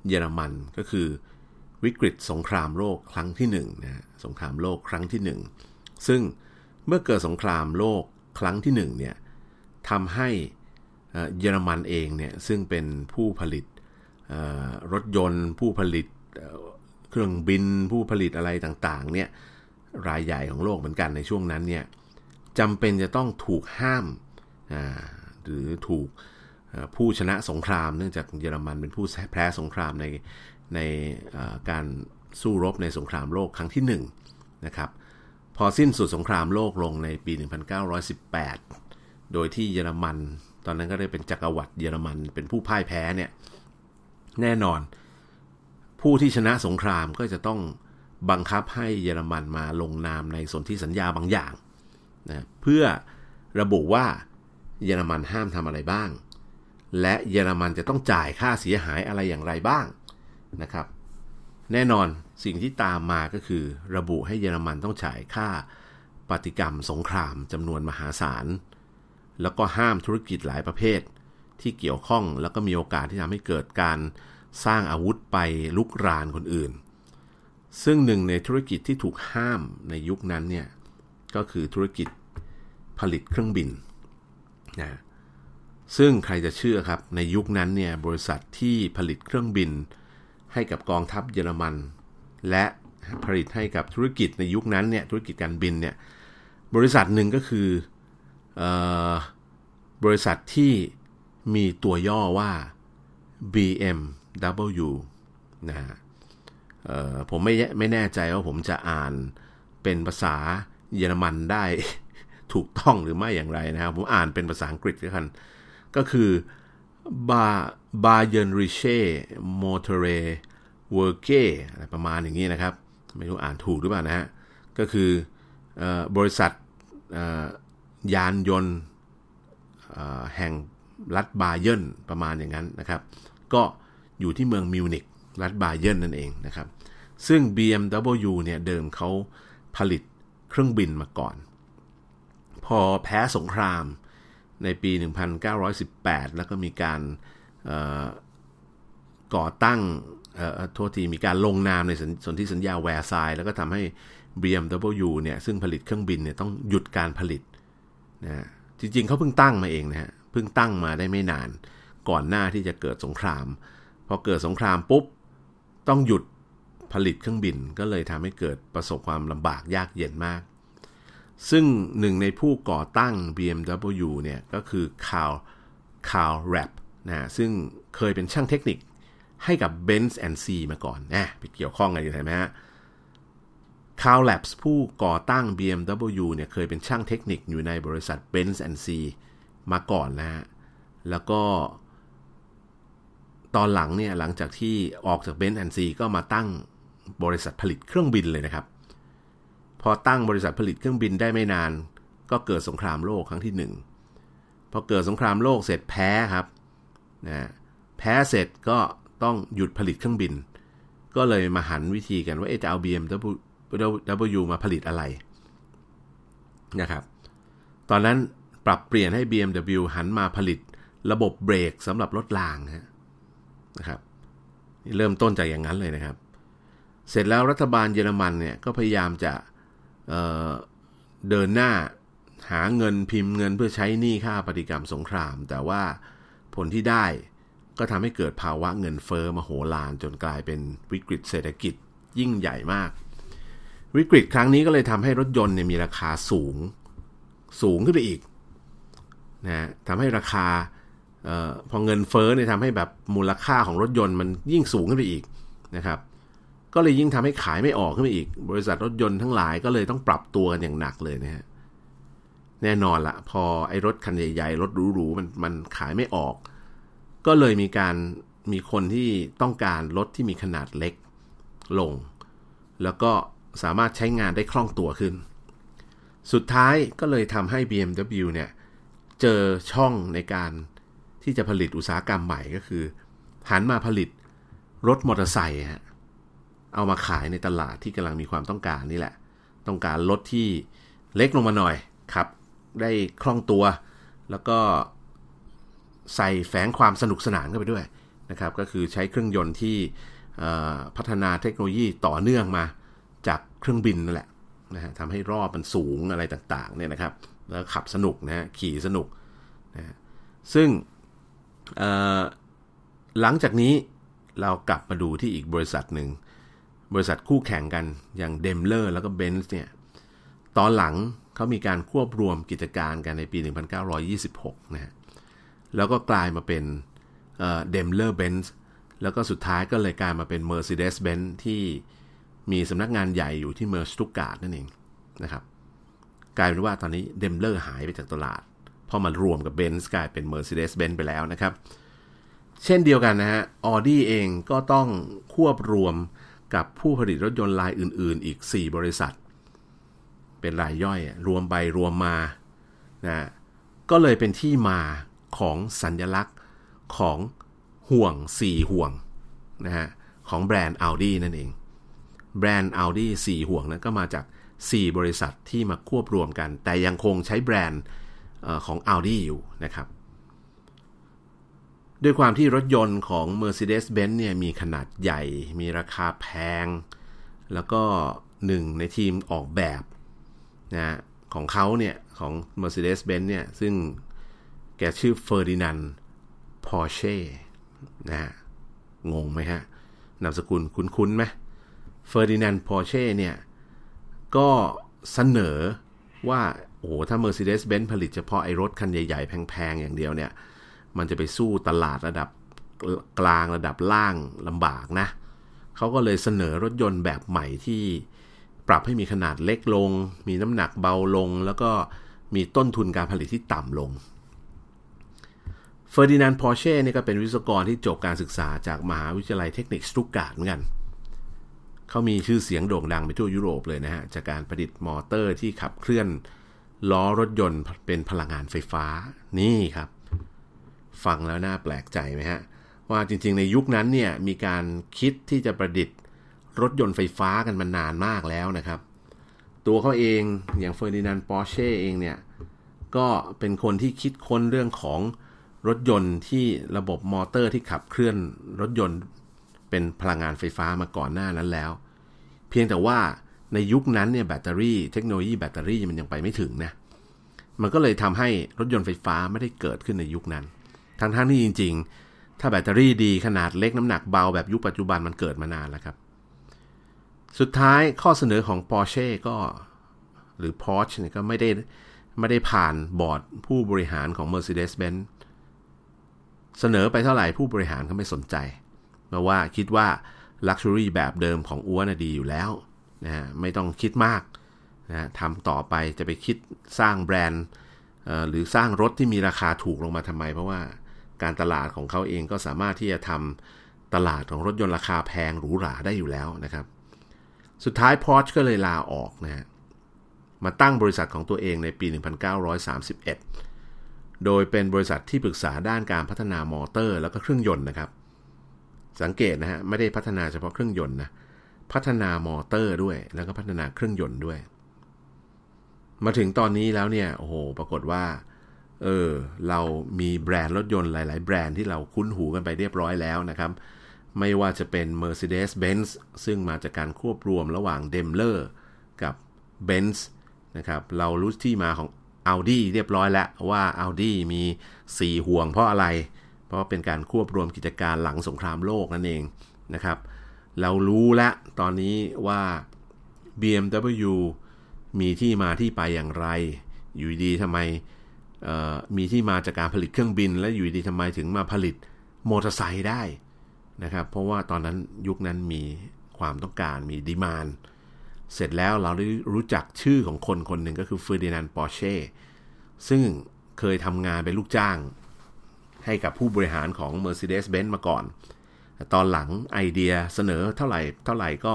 เยอรมันก็คือ วิกฤตสงครามโลกครั้งที่หนึ่งนะสงครามโลกครั้งที่หนึ่งซึ่งเมื่อเกิดสงครามโลกครั้งที่หนึ่งเนี่ยทำให้เยอรมันเองเนี่ยซึ่งเป็นผู้ผลิต รถยนต์ผู้ผลิตเครื่องบินผู้ผลิตอะไรต่างๆเนี่ยรายใหญ่ของโลกเหมือนกันในช่วงนั้นเนี่ยจำเป็นจะต้องถูกห้ามหรือถูกผู้ชนะสงคราม เนื่องจากเยอรมันเป็นผู้แพ้สงครามในในการสู้รบในสงครามโลกครั้งที่1นนะครับพอสิ้นสุดสงครามโลกลงในปี 1918 โดยที่เยอรมัน ตอนนั้นก็ได้เป็นจักรวรรดิเยอรมันเป็นผู้พ่ายแพ้เนี่ย แน่นอน ผู้ที่ชนะสงครามก็จะต้องบังคับให้เยอรมันมาลงนามในสนธิสัญญาบางอย่างนะเพื่อระบุว่าเยอรมันห้ามทำอะไรบ้าง และเยอรมันจะต้องจ่ายค่าเสียหายอะไรอย่างไรบ้างนะครับ แน่นอนสิ่งที่ตามมาก็คือ ระบุให้เยอรมันต้องจ่ายค่าปฏิกรรมสงครามจำนวนมหาศาล แล้วก็ห้ามธุรกิจหลายประเภท ที่เกี่ยวข้อง แล้วก็มีโอกาสที่ทำให้เกิดการสร้างอาวุธไปลุกรานคนอื่น ซึ่งหนึ่งในธุรกิจที่ถูกห้ามในยุคนั้นเนี่ยก็คือธุรกิจผลิตเครื่องบินนะซึ่งใครจะเชื่อครับในยุคนั้นเนี่ยบริษัทที่ผลิตเครื่องบิน ให้กับกองทัพเยอรมัน และผลิตให้กับธุรกิจในยุคนั้นเนี่ยธุรกิจการบินเนี่ยบริษัทหนึ่งก็คืออบริษัทที่ มีตัวย่อว่า BMW นะฮะผมไม่ไม่แน่ใจว่าผมจะอ่านเป็นภาษาเยอรมันได้ถูกต้องหรือไม่อย่างไรนะครับ ผมอ่านเป็นภาษาอังกฤษก็คัน ก็คือบาบาเยนริเช่มอเตเรเวอร์เกอะไรประมาณอย่างนี้นะครับ ไม่รู้อ่านถูกหรือเปล่านะฮะ ก็คือบริษัทยานยนต์แห่ง รัฐบาเยนประมาณอย่างนั้นนะครับ ก็อยู่ที่เมืองมิวนิกรัฐบาเยนนั่นเองนะครับ ซึ่ง BMW เนี่ยเดิมเขาผลิตเครื่องบินมาก่อน พอแพ้สงครามในปี 1918 แล้วก็มีการก่อตั้งโทษทีมีการลงนามในสนธิสัญญาแวร์ซายแล้วก็ทำให้ BMW เนี่ยซึ่งผลิตเครื่องบินเนี่ยต้องหยุดการผลิตนะจริงๆเขาเพิ่งตั้งมาเองนะฮะ เพิ่งตั้งมาได้ไม่นาน ก่อนหน้าที่จะเกิดสงคราม พอเกิดสงครามปุ๊บ ต้องหยุดผลิตเครื่องบินก็เลยทำให้เกิดประสบความลำบากยากเย็นมาก ซึ่งหนึ่งในผู้ก่อตั้ง BMW เนี่ยก็คือคาร์ลคาร์ลแรพพ์นะซึ่งเคยเป็นช่างเทคนิคให้กับ Benz and C มาก่อนนะไปเกี่ยวข้องกันอยู่ไหมฮะคาร์ลแรพพ์ผู้ก่อตั้ง BMW เนี่ยเคยเป็นช่างเทคนิคอยู่ในบริษัท Benz and C มาก่อนนะฮะแล้วก็ ตอนหลังเนี่ยหลังจากที่ออกจาก Benz and C ก็มาตั้งบริษัทผลิตเครื่องบินเลยนะครับ พอตั้งบริษัทผลิตเครื่องบินได้ไม่นาน ก็เกิดสงครามโลกครั้งที่หนึ่งพอเกิดสงครามโลกเสร็จแพ้ครับนะแพ้เสร็จก็ต้องหยุดผลิตเครื่องบิน ก็เลยมาหันวิธีกันว่าจะเอา BMW มาผลิตอะไรนะครับ ตอนนั้น ปรับเปลี่ยนให้ BMW หันมาผลิตระบบเบรกสำหรับรถรางนะครับเริ่มต้นจากอย่างนั้นเลยนะครับ เสร็จแล้วรัฐบาลเยอรมันเนี่ยก็พยายามจะเเดินหน้าหาเงินพิมพ์เงินเพื่อใช้หนี้ค่าปฏิกรรมสงคราม แต่ว่าผลที่ได้ก็ทำให้เกิดภาวะเงินเฟอ้อมโหฬารจนกลายเป็นวิกฤตเศรษฐกิจยิ่งใหญ่มาก วิกฤตครั้งนี้ก็เลยทำให้รถยนต์เนี่ยมีราคาสูง สูงขึ้นไปอีก นะทำให้ราคาออพอเงินเฟ้อเนี่ยทำให้แบบมูลค่าของรถยนต์มันยิ่งสูงขึ้นไปอีกนะครับก็เลยยิ่งทำให้ขายไม่ออกขึ้นไปอีก บริษัทรถยนต์ทั้งหลายก็เลยต้องปรับตัวกันอย่างหนักเลยนะฮะ แน่นอนละพอไอ้รถคันใหญ่ๆ รถหรูๆมันมันขายไม่ออก ก็เลยมีการมีคนที่ต้องการรถที่มีขนาดเล็กลง แล้วก็สามารถใช้งานได้คล่องตัวขึ้น สุดท้ายก็เลยทำให้ BMW เนี่ย เจอช่องในการที่จะผลิตอุตสาหกรรมใหม่ก็คือหันมาผลิตรถมอเตอร์ไซค์ฮะเอามาขายในตลาดที่กำลังมีความต้องการนี่แหละ ต้องการรถที่เล็กลงมาหน่อยขับ ได้คล่องตัว แล้วก็ใส่แฝงความสนุกสนานเข้าไปด้วยนะครับก็คือใช้เครื่องยนต์ที่พัฒนาเทคโนโลยีต่อเนื่องมาจากเครื่องบินนั่นแหละนะฮะทำให้รอบมันสูงอะไรต่างๆเนี่ยนะครับ แล้วขับสนุกนะฮะขี่สนุกนะซึ่งหลังจากนี้เรากลับมาดูที่อีกบริษัทหนึ่ง บริษัทคู่แข่งกันอย่างเดมเลอร์แล้วก็เบนซ์เนี่ย ตอนหลังเขามีการควบรวมกิจการกันในปี 1926 นะฮะแล้วก็กลายมาเป็นเดมเลอร์เบนซ์แล้วก็สุดท้ายก็เลยกลายมาเป็น Mercedes-Benz ที่มีสำนักงานใหญ่อยู่ที่เมืองสตุตการ์ตนั่นเองนะครับ กลายเป็นว่าตอนนี้เดมเลอร์หายไปจากตลาดพอมันรวมกับเบนซ์กลายเป็น Mercedes-Benz ไปแล้วนะครับ เช่นเดียวกันนะฮะออดี้เองก็ต้องควบรวมกับผู้ผลิตรถยนต์รายอื่น ๆ อีก 4 บริษัท เป็นรายย่อยรวมไปรวมมานะก็เลยเป็นที่มาของสัญญลักษณ์ของห่วง 4 ห่วงนะฮะของแบรนด์ Audi นั่นเอง แบรนด์ Audi 4 ห่วงนั้นก็มาจาก 4 บริษัทที่มาควบรวมกัน แต่ยังคงใช้แบรนด์ของ Audi อยู่นะครับ ด้วยความที่รถยนต์ของ Mercedes-Benz เนี่ยมีขนาดใหญ่ มีราคาแพง แล้วก็หนึ่งในทีมออกแบบนะของเขาเนี่ย ของ Mercedes-Benz เนี่ย ซึ่งแกชื่อเฟอร์ดินานพอร์เช่นะงงไหมฮะ นามสกุลคุ้นๆไหมเฟอร์ดินานด์พอร์เช่เนี่ย ก็เสนอว่าโอ้โหถ้า Mercedes-Benz ผลิตเฉพาะไอ้รถคันใหญ่ ๆ แพง ๆ อย่างเดียวเนี่ย มันจะไปสู้ตลาดระดับกลางระดับล่างลำบากนะ เขาก็เลยเสนอรถยนต์แบบใหม่ที่ปรับให้มีขนาดเล็กลง มีน้ำหนักเบาลง แล้วก็มีต้นทุนการผลิตที่ต่ำลงเฟอร์ดินานด์พอร์เช่นี่ก็เป็นวิศวกรที่จบการศึกษาจากมหาวิทยาลัยเทคนิคสตุตการ์ตเหมือนกัน เขามีชื่อเสียงโด่งดังไปทั่วยุโรปเลยนะฮะ จากการประดิษฐ์มอเตอร์ที่ขับเคลื่อนล้อรถยนต์เป็นพลังงานไฟฟ้านี่ครับ ฟังแล้วน่าแปลกใจไหมฮะ ว่าจริงๆในยุคนั้นเนี่ยมีการคิดที่จะประดิษฐ์รถยนต์ไฟฟ้ากันมานานมากแล้วนะครับ ตัวเขาเองอย่างเฟอร์ดินานด์พอร์เช่เองเนี่ย ก็เป็นคนที่คิดค้นเรื่องของรถยนต์ที่ระบบมอเตอร์ที่ขับเคลื่อนรถยนต์ เป็นพลังงานไฟฟ้ามาก่อนหน้านั้นแล้ว เพียงแต่ว่าในยุคนั้นเนี่ยแบตเตอรี่เทคโนโลยีแบตเตอรี่มันยังไปไม่ถึงนะมันก็เลยทำให้รถยนต์ไฟฟ้าไม่ได้เกิดขึ้นในยุคนั้น ทั้งทั้งที่จริง ๆ ถ้าแบตเตอรี่ดีขนาดเล็กน้ำหนักเบาแบบยุคปัจจุบันมันเกิดมานานแล้วครับ สุดท้ายข้อเสนอของ Porsche ก็หรือ Porsche เนี่ยก็ไม่ได้ไม่ได้ผ่านบอร์ดผู้บริหารของ Mercedes-Benz เสนอไปเท่าไหร่ผู้บริหารเขาไม่สนใจ เพราะว่าคิดว่า Luxury แบบเดิมของอ้วนดีอยู่แล้วนะฮะไม่ต้องคิดมากนะทำต่อไปจะไปคิดสร้างแบรนด์หรือสร้างรถที่มีราคาถูกลงมาทำไม เพราะว่าการตลาดของเขาเองก็สามารถที่จะทำตลาดของรถยนต์ราคาแพงหรูหราได้อยู่แล้วนะครับ สุดท้าย Porsche ก็เลยลาออกนะฮะมาตั้งบริษัทของตัวเองในปี 1931 โดยเป็นบริษัทที่ปรึกษาด้านการพัฒนามอเตอร์ แล้วก็เครื่องยนต์นะครับ สังเกตนะฮะไม่ได้พัฒนาเฉพาะเครื่องยนต์นะพัฒนามอเตอร์ด้วย แล้วก็พัฒนาเครื่องยนต์ด้วย มาถึงตอนนี้แล้วเนี่ยโอ้โหปรากฏว่าเออเรามีแบรนด์รถยนต์หลาย ๆ แบรนด์ที่เราคุ้นหูกันไปเรียบร้อยแล้วนะครับ ไม่ว่าจะเป็น Mercedes-Benz ซึ่งมาจากการควบรวมระหว่าง Daimler กับ Benz นะครับเรารู้ที่มาของ Audi เรียบร้อยแล้วว่า Audi มี 4 ห่วงเพราะอะไร เพราะเป็นการควบรวมกิจการหลังสงครามโลกนั่นเองนะครับ เรารู้แล้วตอนนี้ว่า BMW มีที่มาที่ไปอย่างไร อยู่ดีทำไมมีที่มาจากการผลิตเครื่องบิน และอยู่ดีทำไมถึงมาผลิตมอเตอร์ไซค์ได้นะครับ เพราะว่าตอนนั้นยุคนั้นมีความต้องการมี demand เสร็จแล้วเราได้รู้จักชื่อของคนคนหนึ่งก็คือเฟอร์ดินานด์ปอร์เช่ซึ่งเคยทำงานเป็นลูกจ้าง ให้กับผู้บริหารของ Mercedes-Benz มาก่อน ตอนหลังไอเดียเสนอเท่าไหร่เท่าไหร่ก็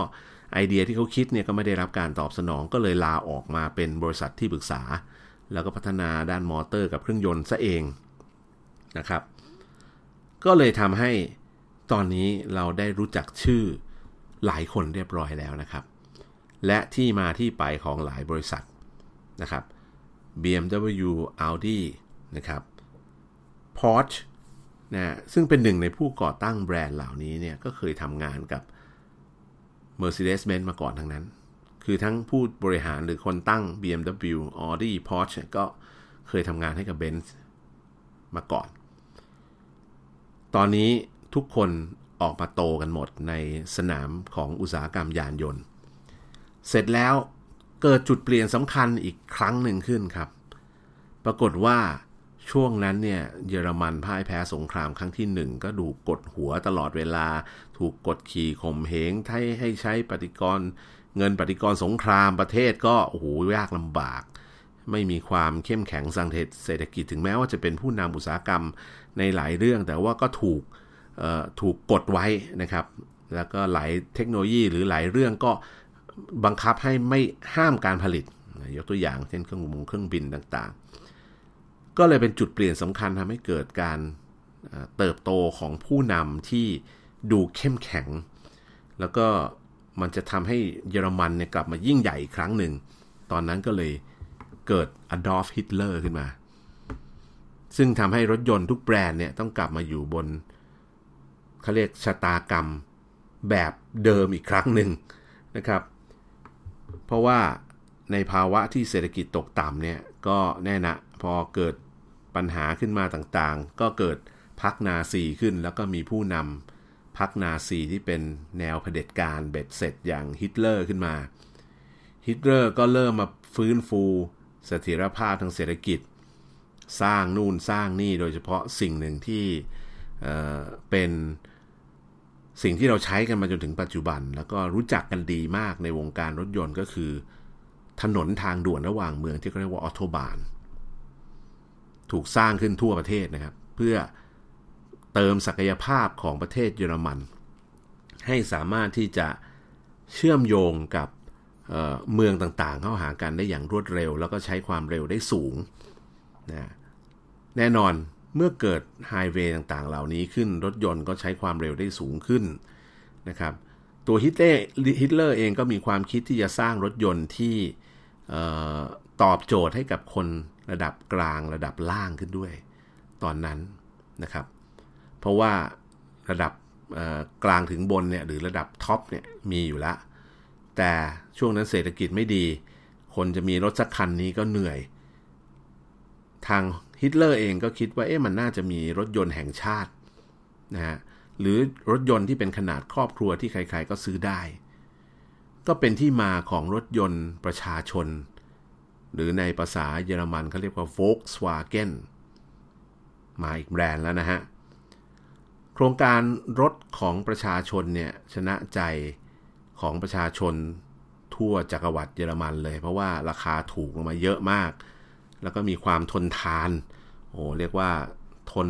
ไอเดียที่เขาคิดเนี่ยก็ไม่ได้รับการตอบสนองก็เลยลาออกมาเป็นบริษัทที่ปรึกษา แล้วก็พัฒนาด้านมอเตอร์กับเครื่องยนต์ซะเองนะครับ ก็เลยทำให้ตอนนี้เราได้รู้จักชื่อหลายคนเรียบร้อยแล้วนะครับ และที่มาที่ไปของหลายบริษัทนะครับ BMW Audi นะครับ Porsche นะซึ่งเป็นหนึ่งในผู้ก่อตั้งแบรนด์เหล่านี้เนี่ยก็เคยทำงานกับ Mercedes-Benz มาก่อนทั้งนั้น คือทั้งผู้บริหารหรือคนตั้ง BMW Audi Porsche ก็เคยทำงานให้กับ Benz มาก่อน ตอนนี้ทุกคนออกมาโตกันหมดในสนามของอุตสาหกรรมยานยนต์ เสร็จแล้วเกิดจุดเปลี่ยนสำคัญอีกครั้งหนึ่งขึ้นครับ ปรากฏว่า ช่วงนั้นเนี่ยเยอรมันพ่ายแพ้สงครามครั้งที่หนึ่งก็ดูกดหัวตลอดเวลา ถูกกดขี่ข่มเหงให้ให้ใช้ปฏิกรเงินปฏิกรสงครามประเทศก็โอ้โหยากลำบาก ไม่มีความเข้มแข็งสังเศรษฐกิจถึงแม้ว่าจะเป็นผู้นำอุตสาหกรรมในหลายเรื่อง แต่ว่าก็ถูกถูกกดไว้นะครับ แล้วก็หลายเทคโนโลยีหรือหลายเรื่องก็บังคับให้ไม่ห้ามการผลิตยกตัวอย่างเช่นเครื่องมือเครื่องบินต่างๆ ก็เลยเป็นจุดเปลี่ยนสำคัญทำให้เกิดการเติบโตของผู้นำที่ดูเข้มแข็ง แล้วก็มันจะทำให้เยอรมันเนี่ยกลับมายิ่งใหญ่อีกครั้งหนึ่ง ตอนนั้นก็เลยเกิดอดอล์ฟฮิตเลอร์ขึ้นมา ซึ่งทำให้รถยนต์ทุกแบรนด์เนี่ยต้องกลับมาอยู่บนเขาเรียกชะตากรรมแบบเดิมอีกครั้งหนึ่งนะครับ เพราะว่าในภาวะที่เศรษฐกิจตกต่ำเนี่ยก็แน่นะพอเกิด ปัญหาขึ้นมาต่างๆ ก็เกิดพรรคนาซีขึ้น แล้วก็มีผู้นำพรรคนาซีที่เป็นแนวเผด็จการเบ็ดเสร็จอย่างฮิตเลอร์ขึ้นมาฮิตเลอร์ก็เริ่มมาฟื้นฟูเสถียรภาพทางเศรษฐกิจ สร้างนู่นสร้างนี่โดยเฉพาะสิ่งหนึ่งที่เป็นสิ่งที่เราใช้กันมาจนถึงปัจจุบัน แล้วก็รู้จักกันดีมากในวงการรถยนต์ก็คือ ถนนทางด่วนระหว่างเมืองที่เขาเรียกว่าออโตบาน ถูกสร้างขึ้นทั่วประเทศนะครับ เพื่อเติมศักยภาพของประเทศเยอรมัน ให้สามารถที่จะเชื่อมโยงกับเเมืองต่างๆ เข้าหากันได้อย่างรวดเร็ว แล้วก็ใช้ความเร็วได้สูงนะแน่นอนเมื่อเกิดไฮเวย์ต่างๆ เหล่านี้ขึ้นรถยนต์ก็ใช้ความเร็วได้สูงขึ้นนะครับ ตัวฮิตเลอร์ฮิตเลอร์เองก็มีความคิดที่จะสร้างรถยนต์ที่ตอบโจทย์ให้กับคน ระดับกลางระดับล่างขึ้นด้วย ตอนนั้นนะครับ เพราะว่าระดับกลางถึงบนเนี่ยหรือระดับ top เนี่ยมีอยู่แล้วแต่ช่วงนั้นเศรษฐกิจไม่ดี คนจะมีรถสักคันนี้ก็เหนื่อย ทางฮิตเลอร์เองก็คิดว่าเอ๊ะมันน่าจะมีรถยนต์แห่งชาตินะฮะหรือรถยนต์ที่เป็นขนาดครอบครัวที่ใครๆก็ซื้อได้ ก็เป็นที่มาของรถยนต์ประชาชน หรือในภาษาเยอรมันเขาเรียกว่า Volkswagen มาอีกแบรนด์แล้วนะฮะ โครงการรถของประชาชนเนี่ย ชนะใจของประชาชนทั่วจักรวรรดิเยอรมันเลย เพราะว่าราคาถูกลงมาเยอะมาก แล้วก็มีความทนทาน โอ้เรียกว่าทน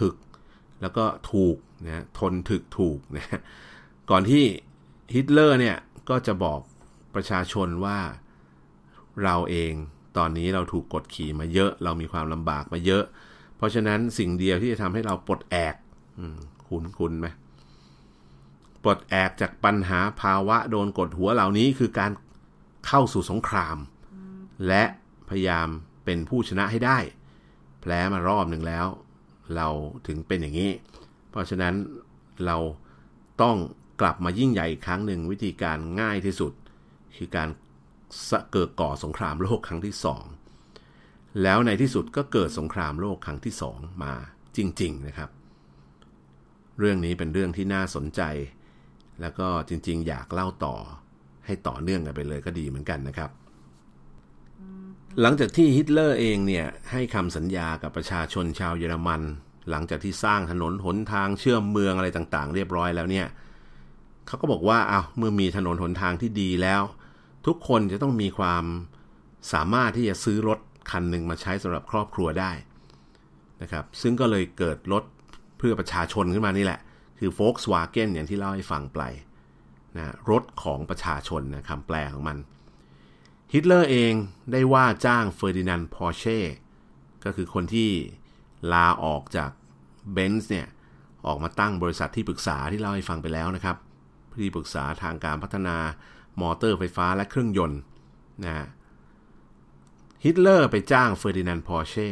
ถึก แล้วก็ถูกนะทนถึกถูกนะก่อนที่ฮิตเลอร์เนี่ย ก็จะบอกประชาชนว่า เราเองตอนนี้เราถูกกดขี่มาเยอะ เรามีความลำบากมาเยอะ เพราะฉะนั้นสิ่งเดียวที่จะทำให้เราปลดแอกคุณคุณไหมปลดแอกจากปัญหาภาวะโดนกดหัวเหล่านี้คือการเข้าสู่สงคราม และพยายามเป็นผู้ชนะให้ได้ แพ้มารอบหนึ่งแล้ว เราถึงเป็นอย่างนี้ เพราะฉะนั้นเราต้องกลับมายิ่งใหญ่อีกครั้งหนึ่งวิธีการง่ายที่สุด คือการ เกิดก่อสงครามโลกครั้งที่สองแล้วในที่สุดก็เกิดสงครามโลกครั้งที่สองมาจริง ๆนะครับ เรื่องนี้เป็นเรื่องที่น่าสนใจ แล้วก็จริง ๆ อยากเล่าต่อให้ต่อเนื่องกันไปเลยก็ดีเหมือนกันนะครับ หลังจากที่ฮิตเลอร์เองเนี่ยให้คำสัญญากับประชาชนชาวเยอรมัน หลังจากที่สร้างถนนหนทางเชื่อมเมืองอะไรต่างๆ เรียบร้อยแล้วเนี่ยเขาก็บอกว่าเอาเมื่อมีถนนหนทางที่ดีแล้ว ทุกคนจะต้องมีความสามารถที่จะซื้อรถคันหนึ่งมาใช้สำหรับครอบครัวได้นะครับ ซึ่งก็เลยเกิดรถเพื่อประชาชนขึ้นมานี่แหละ คือ Volkswagen อย่างที่เล่าให้ฟังไปนะรถของประชาชนนะคำแปลของมัน ฮิตเลอร์เองได้ว่าจ้างเฟอร์ดินานด์พอร์เช่ก็คือคนที่ลาออกจากเบนซ์เนี่ย ออกมาตั้งบริษัทที่ปรึกษาที่เล่าให้ฟังไปแล้วนะครับ ที่ปรึกษาทางการพัฒนา มอเตอร์ไฟฟ้าและเครื่องยนต์นะฮิตเลอร์ไปจ้างเฟอร์ดินานด์พอร์เช่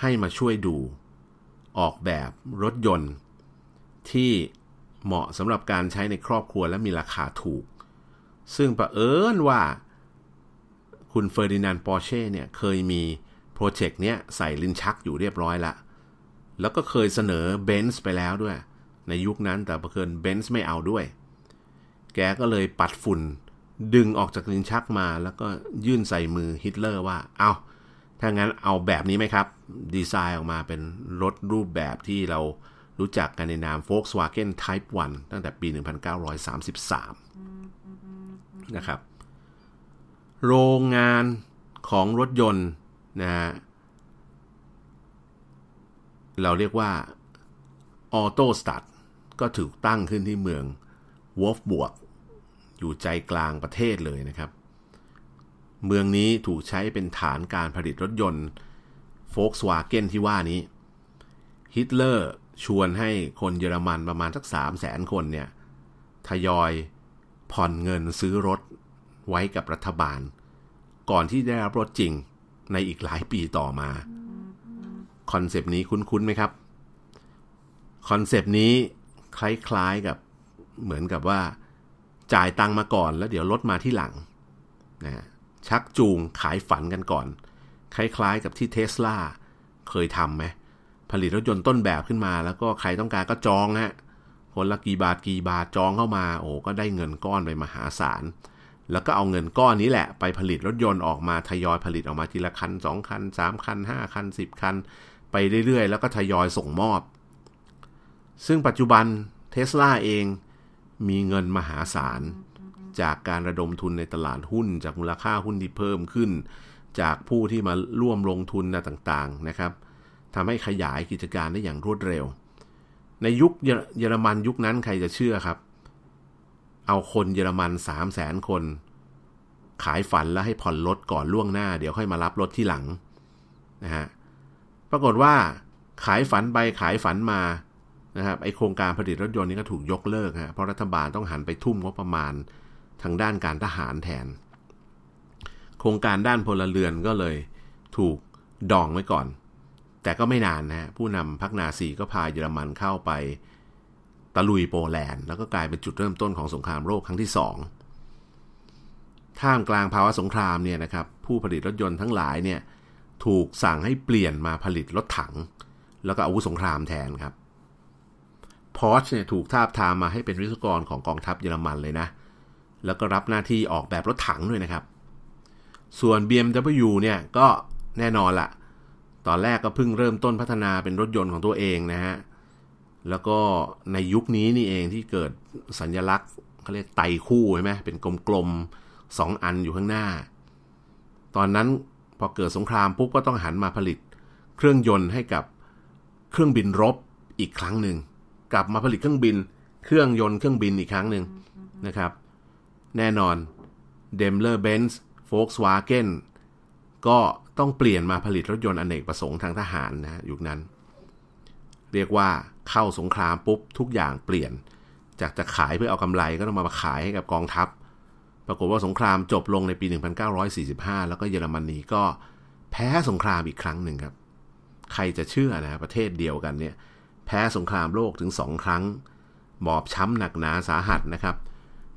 ให้มาช่วยดูออกแบบรถยนต์ที่เหมาะสำหรับการใช้ในครอบครัวและมีราคาถูก ซึ่งประเอิญว่าคุณเฟอร์ดินานด์ปอร์เช่เนี่ยเคยมีโปรเจกต์เนี้ยใส่ลิ้นชักอยู่เรียบร้อยละ แล้วก็เคยเสนอเบนซ์ไปแล้วด้วย ในยุคนั้นแต่ประเอิญเบนซ์ไม่เอาด้วย แกก็เลยปัดฝุ่น ดึงออกจากลิ้นชักมา แล้วก็ยื่นใส่มือฮิตเลอร์ว่า เอาถ้างั้นเอาแบบนี้ไหมครับ ดีไซน์ออกมาเป็นรถรูปแบบที่เรารู้จักกันในนาม Volkswagen Type 1 ตั้งแต่ปี 1933 นะครับ โรงงานของรถยนต์นะฮะเราเรียกว่าออโตสตัดก็ถูกตั้งขึ้นที่เมือง วูล์ฟสบวร์ก อยู่ใจกลางประเทศเลยนะครับ เมืองนี้ถูกใช้เป็นฐานการผลิตรถยนต์โฟล์กสวาเกนที่ว่านี้ฮิตเลอร์ชวนให้คนเยอรมันประมาณสักสามแสนคนเนี่ยทยอยผ่อนเงินซื้อรถไว้กับรัฐบาล ก่อนที่ได้รับรถจริงในอีกหลายปีต่อมา คอนเซปต์นี้คุ้นๆไหมครับ คอนเซปต์นี้คล้ายๆกับ เหมือนกับว่าจ่ายตังมาก่อนแล้วเดี๋ยวรถมาทีหลังนะชักจูงขายฝันกันก่อน คล้ายๆกับที่เทสลาเคยทำไหมผลิตรถยนต์ต้นแบบขึ้นมา แล้วก็ใครต้องการก็จองฮะคนละกี่บาทกี่บาทจองเข้ามา โอ้ก็ได้เงินก้อนไปมหาศาลแล้วก็เอาเงินก้อนนี้แหละ ไปผลิตรถยนต์ออกมาทยอยผลิตออกมาทีละคันสองคันสามคันห้าคันสิบคัน ไปเรื่อยๆ แล้วก็ทยอยส่งมอบ ซึ่งปัจจุบันเทสลาเอง มีเงินมหาศาล จากการระดมทุนในตลาดหุ้น จากมูลค่าหุ้นที่เพิ่มขึ้น จากผู้ที่มาร่วมลงทุนนะต่างๆนะครับทำให้ขยายกิจการได้อย่างรวดเร็ว ในยุคเยอรมันยุคนั้นใครจะเชื่อครับ เอาคนเยอรมัน3 0 0แสนคน ขายฝันแล้วให้ผ่อนรถก่อนล่วงหน้า เดี๋ยวค่อยมารับรถที่หลังนะฮะปรากฏว่าขายฝันไปขายฝันมา นะครับไอโครงการผลิตรถยนต์นี้ก็ถูกยกเลิกฮะเพราะรัฐบาลต้องหันไปทุ่มงบประมาณทางด้านการทหารแทน โครงการด้านพลเรือนก็เลยถูกดองไว้ก่อน แต่ก็ไม่นานนะผู้นำพรรคนาซีก็พาเยอรมันเข้าไปตะลุยโปแลนด์ แล้วก็กลายเป็นจุดเริ่มต้นของสงครามโลกครั้งที่สองท่ามกลางภาวะสงครามเนี่ยนะครับผู้ผลิตรถยนต์ทั้งหลายเนี่ยถูกสั่งให้เปลี่ยนมาผลิตรถถัง แล้วก็อาวุธสงครามแทนครับ พอชเนี่ยถูกทาบทามมาให้เป็นวิศวกรของกองทัพเยอรมันเลยนะ แล้วก็รับหน้าที่ออกแบบรถถังด้วยนะครับ ส่วน BMW เนี่ยก็แน่นอนละตอนแรกก็เพิ่งเริ่มต้นพัฒนาเป็นรถยนต์ของตัวเองนะฮะ แล้วก็ในยุคนี้นี่เองที่เกิดสัญญลักษณ์เขาเรียกไตคู่ใช่ไหมเป็นกลมๆสองอันอยู่ข้างหน้า ตอนนั้นพอเกิดสงครามปุ๊บก็ต้องหันมาผลิต เครื่องยนต์ให้กับเครื่องบินรบอีกครั้งหนึ่ง กลับมาผลิตเครื่องบิน เครื่องยนต์เครื่องบินอีกครั้งหนึ่งนะครับ แน่นอน d e m l e r Benz Volkswagen ก็ต้องเปลี่ยนมาผลิตรถยนต์อนเนกประสงค์ทางทหารนะยุคนั้น เรียกว่าเข้าสงครามปุ๊บทุกอย่างเปลี่ยน จากจะขายเพื่อเอากำไรก็ต้องมาขายให้กับกองทัพ ปรากฏว่าสงครามจบลงในปี 1945 แล้วก็เยอรมนีก็แพ้สงครามอีกครั้งหนึ่งครับ ใครจะเชื่อนะประเทศเดียวกันเนี่ย แพ้สงครามโลกถึงสองครั้ง บอบช้ำหนักหนาสาหัสนะครับ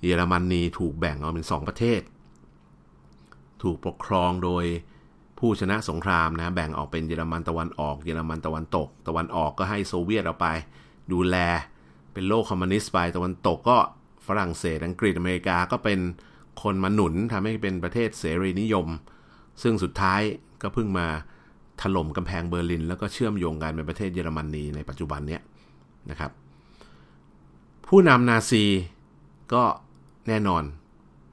เยอรมนนีถูกแบ่งออกเป็นสองประเทศ ถูกปกครองโดยผู้ชนะสงครามนะ แบ่งออกเป็นเยอรมันตะวันออก เยอรมันตะวันตก ตะวันออกก็ให้โซเวียตเอาไป ดูแล เป็นโลกคอมมิวนิสต์ไป ตะวันตกก็ฝรั่งเศส อังกฤษ อเมริกา ก็เป็นคนมาหนุนทำให้เป็นประเทศเสรีนิยม ซึ่งสุดท้ายก็เพิ่งมา ถล่มกำแพงเบอร์ลิน แล้วก็เชื่อมโยงกันเป็นประเทศเยอรมนนีในปัจจุบันเนี้นะครับ ผู้นำนาซีก็แน่นอน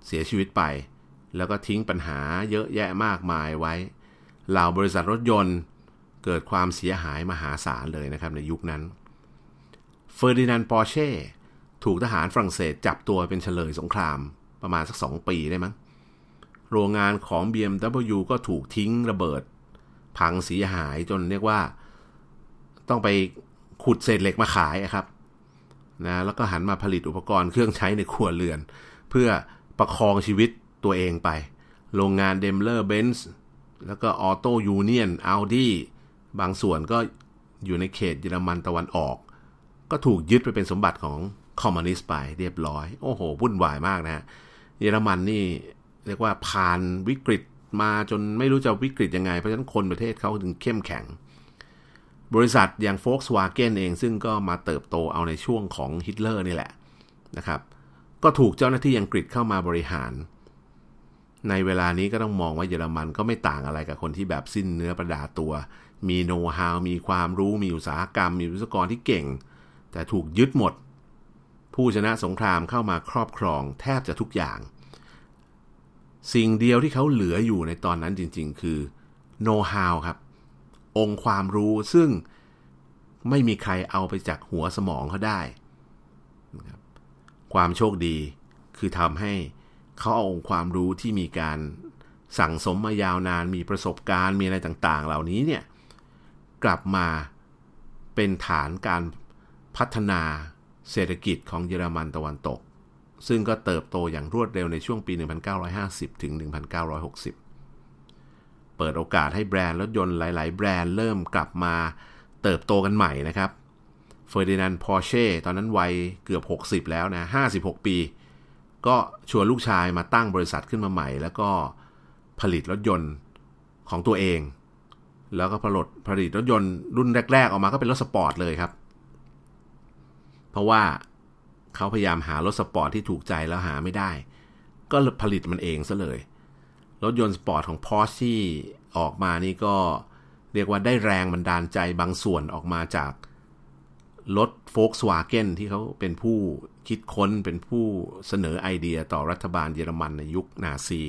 เสียชีวิตไป แล้วก็ทิ้งปัญหาเยอะแยะมากมายไว้เหล่าบริษัทรถยนต์เกิดความเสียหายมหาศาลเลยนะครับในยุคนั้นเฟอร์ดินานด์ปอร์เช่ถูกทหารฝรั่งเศสจับตัวเป็นเฉลยสงครามประมาณสักสองปีได้มั้ง โรงงานของ BMW ก็ถูกทิ้งระเบิด พังเสียหายจนเรียกว่า ต้องไปขุดเศษเหล็กมาขายครับนะแล้วก็หันมาผลิตอุปกรณ์เครื่องใช้ในครัวเรือน เพื่อประคองชีวิตตัวเองไป โรงงานเดมเลอร์เบนซ์แล้วก็ออโตยูเนียนอาวดี้บางส่วนก็อยู่ในเขตเยอรมันตะวันออก ก็ถูกยึดไปเป็นสมบัติของคอมมิวนิสต์ไปเรียบร้อย โอ้โหวุ่นวายมากนะฮะเยอรมันนี่เรียกว่าผ่านวิกฤต มาจนไม่รู้จะวิกฤตยังไง เพราะฉะนั้นคนประเทศเขาถึงเข้มแข็ง บริษัทอย่าง Volkswagen เองซึ่งก็มาเติบโตเอาในช่วงของฮิตเลอร์นี่แหละนะครับ ก็ถูกเจ้าหน้าที่อังกฤษเข้ามาบริหาร ในเวลานี้ก็ต้องมองว่าเยอรมันก็ไม่ต่างอะไรกับคนที่แบบสิ้นเนื้อประดาตัว มีโน้ตฮาวมีความรู้มีอุตสาหกรรม มีวิศวกรที่เก่ง แต่ถูกยึดหมด ผู้ชนะสงครามเข้ามาครอบครองแทบจะทุกอย่าง สิ่งเดียวที่เขาเหลืออยู่ในตอนนั้นจริง ๆ คือโน้ตฮาวครับ องค์ความรู้ซึ่งไม่มีใครเอาไปจากหัวสมองเขาได้นะครับความโชคดีคือทำให้เขาเอาองค์ความรู้ที่มีการสั่งสมมายาวนานมีประสบการณ์มีอะไรต่างๆ เหล่านี้เนี่ยกลับมาเป็นฐานการพัฒนาเศรษฐกิจของเยอรมันตะวันตก ซึ่งก็เติบโตอย่างรวดเร็วในช่วงปี 1950 ถึง 1960 เปิดโอกาสให้แบรนด์รถยนต์หลาย ๆ แบรนด์เริ่มกลับมาเติบโตกันใหม่นะครับเฟอร์ดินานด์พอร์เช่ตอนนั้นวัยเกือบ 60 แล้วนะ 56 ปี ก็ชวนลูกชายมาตั้งบริษัทขึ้นมาใหม่ แล้วก็ผลิตรถยนต์ของตัวเอง แล้วก็ผลิตผลิตรถยนต์รุ่นแรก ๆ ออกมาก็เป็นรถสปอร์ตเลยครับ เพราะว่า เขาพยายามหารถสปอร์ตที่ถูกใจแล้วหาไม่ได้ ก็ผลิตมันเองซะเลย รถยนต์สปอร์ตของ Porsche ที่ออกมานี่ก็เรียกว่าได้แรงบันดาลใจบางส่วนออกมาจากรถ Volkswagen ที่เขาเป็นผู้คิดค้นเป็นผู้เสนอไอเดียต่อรัฐบาลเยอรมันในยุคนาซี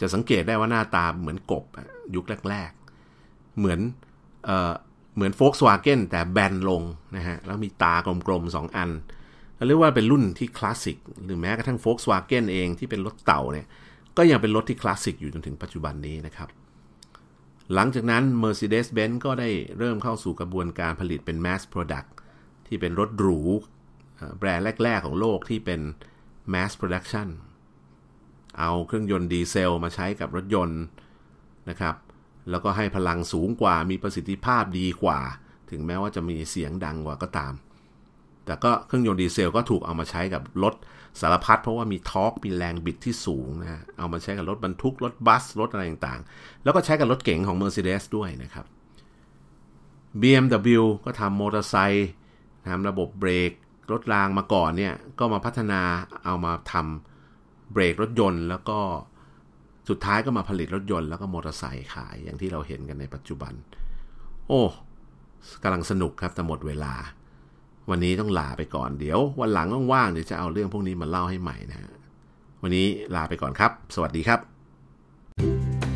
จะสังเกตได้ว่าหน้าตาเหมือนกบยุคแรก ๆ เหมือนเอเหมือน Volkswagen แต่แบนลงนะฮะ แล้วมีตากลมๆ2อัน เรียกว่าเป็นรุ่นที่คลาสสิกหรือแม้กระทั่ง Volkswagen เองที่เป็นรถเต่าเนี่ยก็ยังเป็นรถที่คลาสสิกอยู่จนถึงปัจจุบันนี้นะครับ หลังจากนั้น Mercedes-Benz ก็ได้เริ่มเข้าสู่กระบวนการผลิตเป็น Mass Product ที่เป็นรถหรู แบรนด์แรก ๆ ของโลกที่เป็น Mass Production เอาเครื่องยนต์ดีเซลมาใช้กับรถยนต์นะครับ แล้วก็ให้พลังสูงกว่ามีประสิทธิภาพดีกว่า ถึงแม้ว่าจะมีเสียงดังกว่าก็ตาม แต่ก็เครื่องยนต์ดีเซลก็ถูกเอามาใช้กับรถสารพัดเพราะว่ามี torque มีแรงบิดที่สูงนะเอามาใช้กับรถบรรทุกรถบัสรถอะไรต่างๆ แล้วก็ใช้กับรถเก๋งของ Mercedes ด้วยนะครับ BMW ก็ทำมอเตอร์ไซค์ทำระบบเบรกรถรางมาก่อนเนี่ย ก็มาพัฒนาเอามาทำเบรกรถยนต์ แล้วก็สุดท้ายก็มาผลิตรถยนต์แล้วก็มอเตอร์ไซค์ขายอย่างที่เราเห็นกันในปัจจุบัน โอ้กำลังสนุกครับแต่หมดเวลา วันนี้ต้องลาไปก่อนเดี๋ยววันหลังว่างๆเดี๋ยวจะเอาเรื่องพวกนี้มาเล่าให้ใหม่นะฮะวันนี้ลาไปก่อนครับ สวัสดีครับ thank you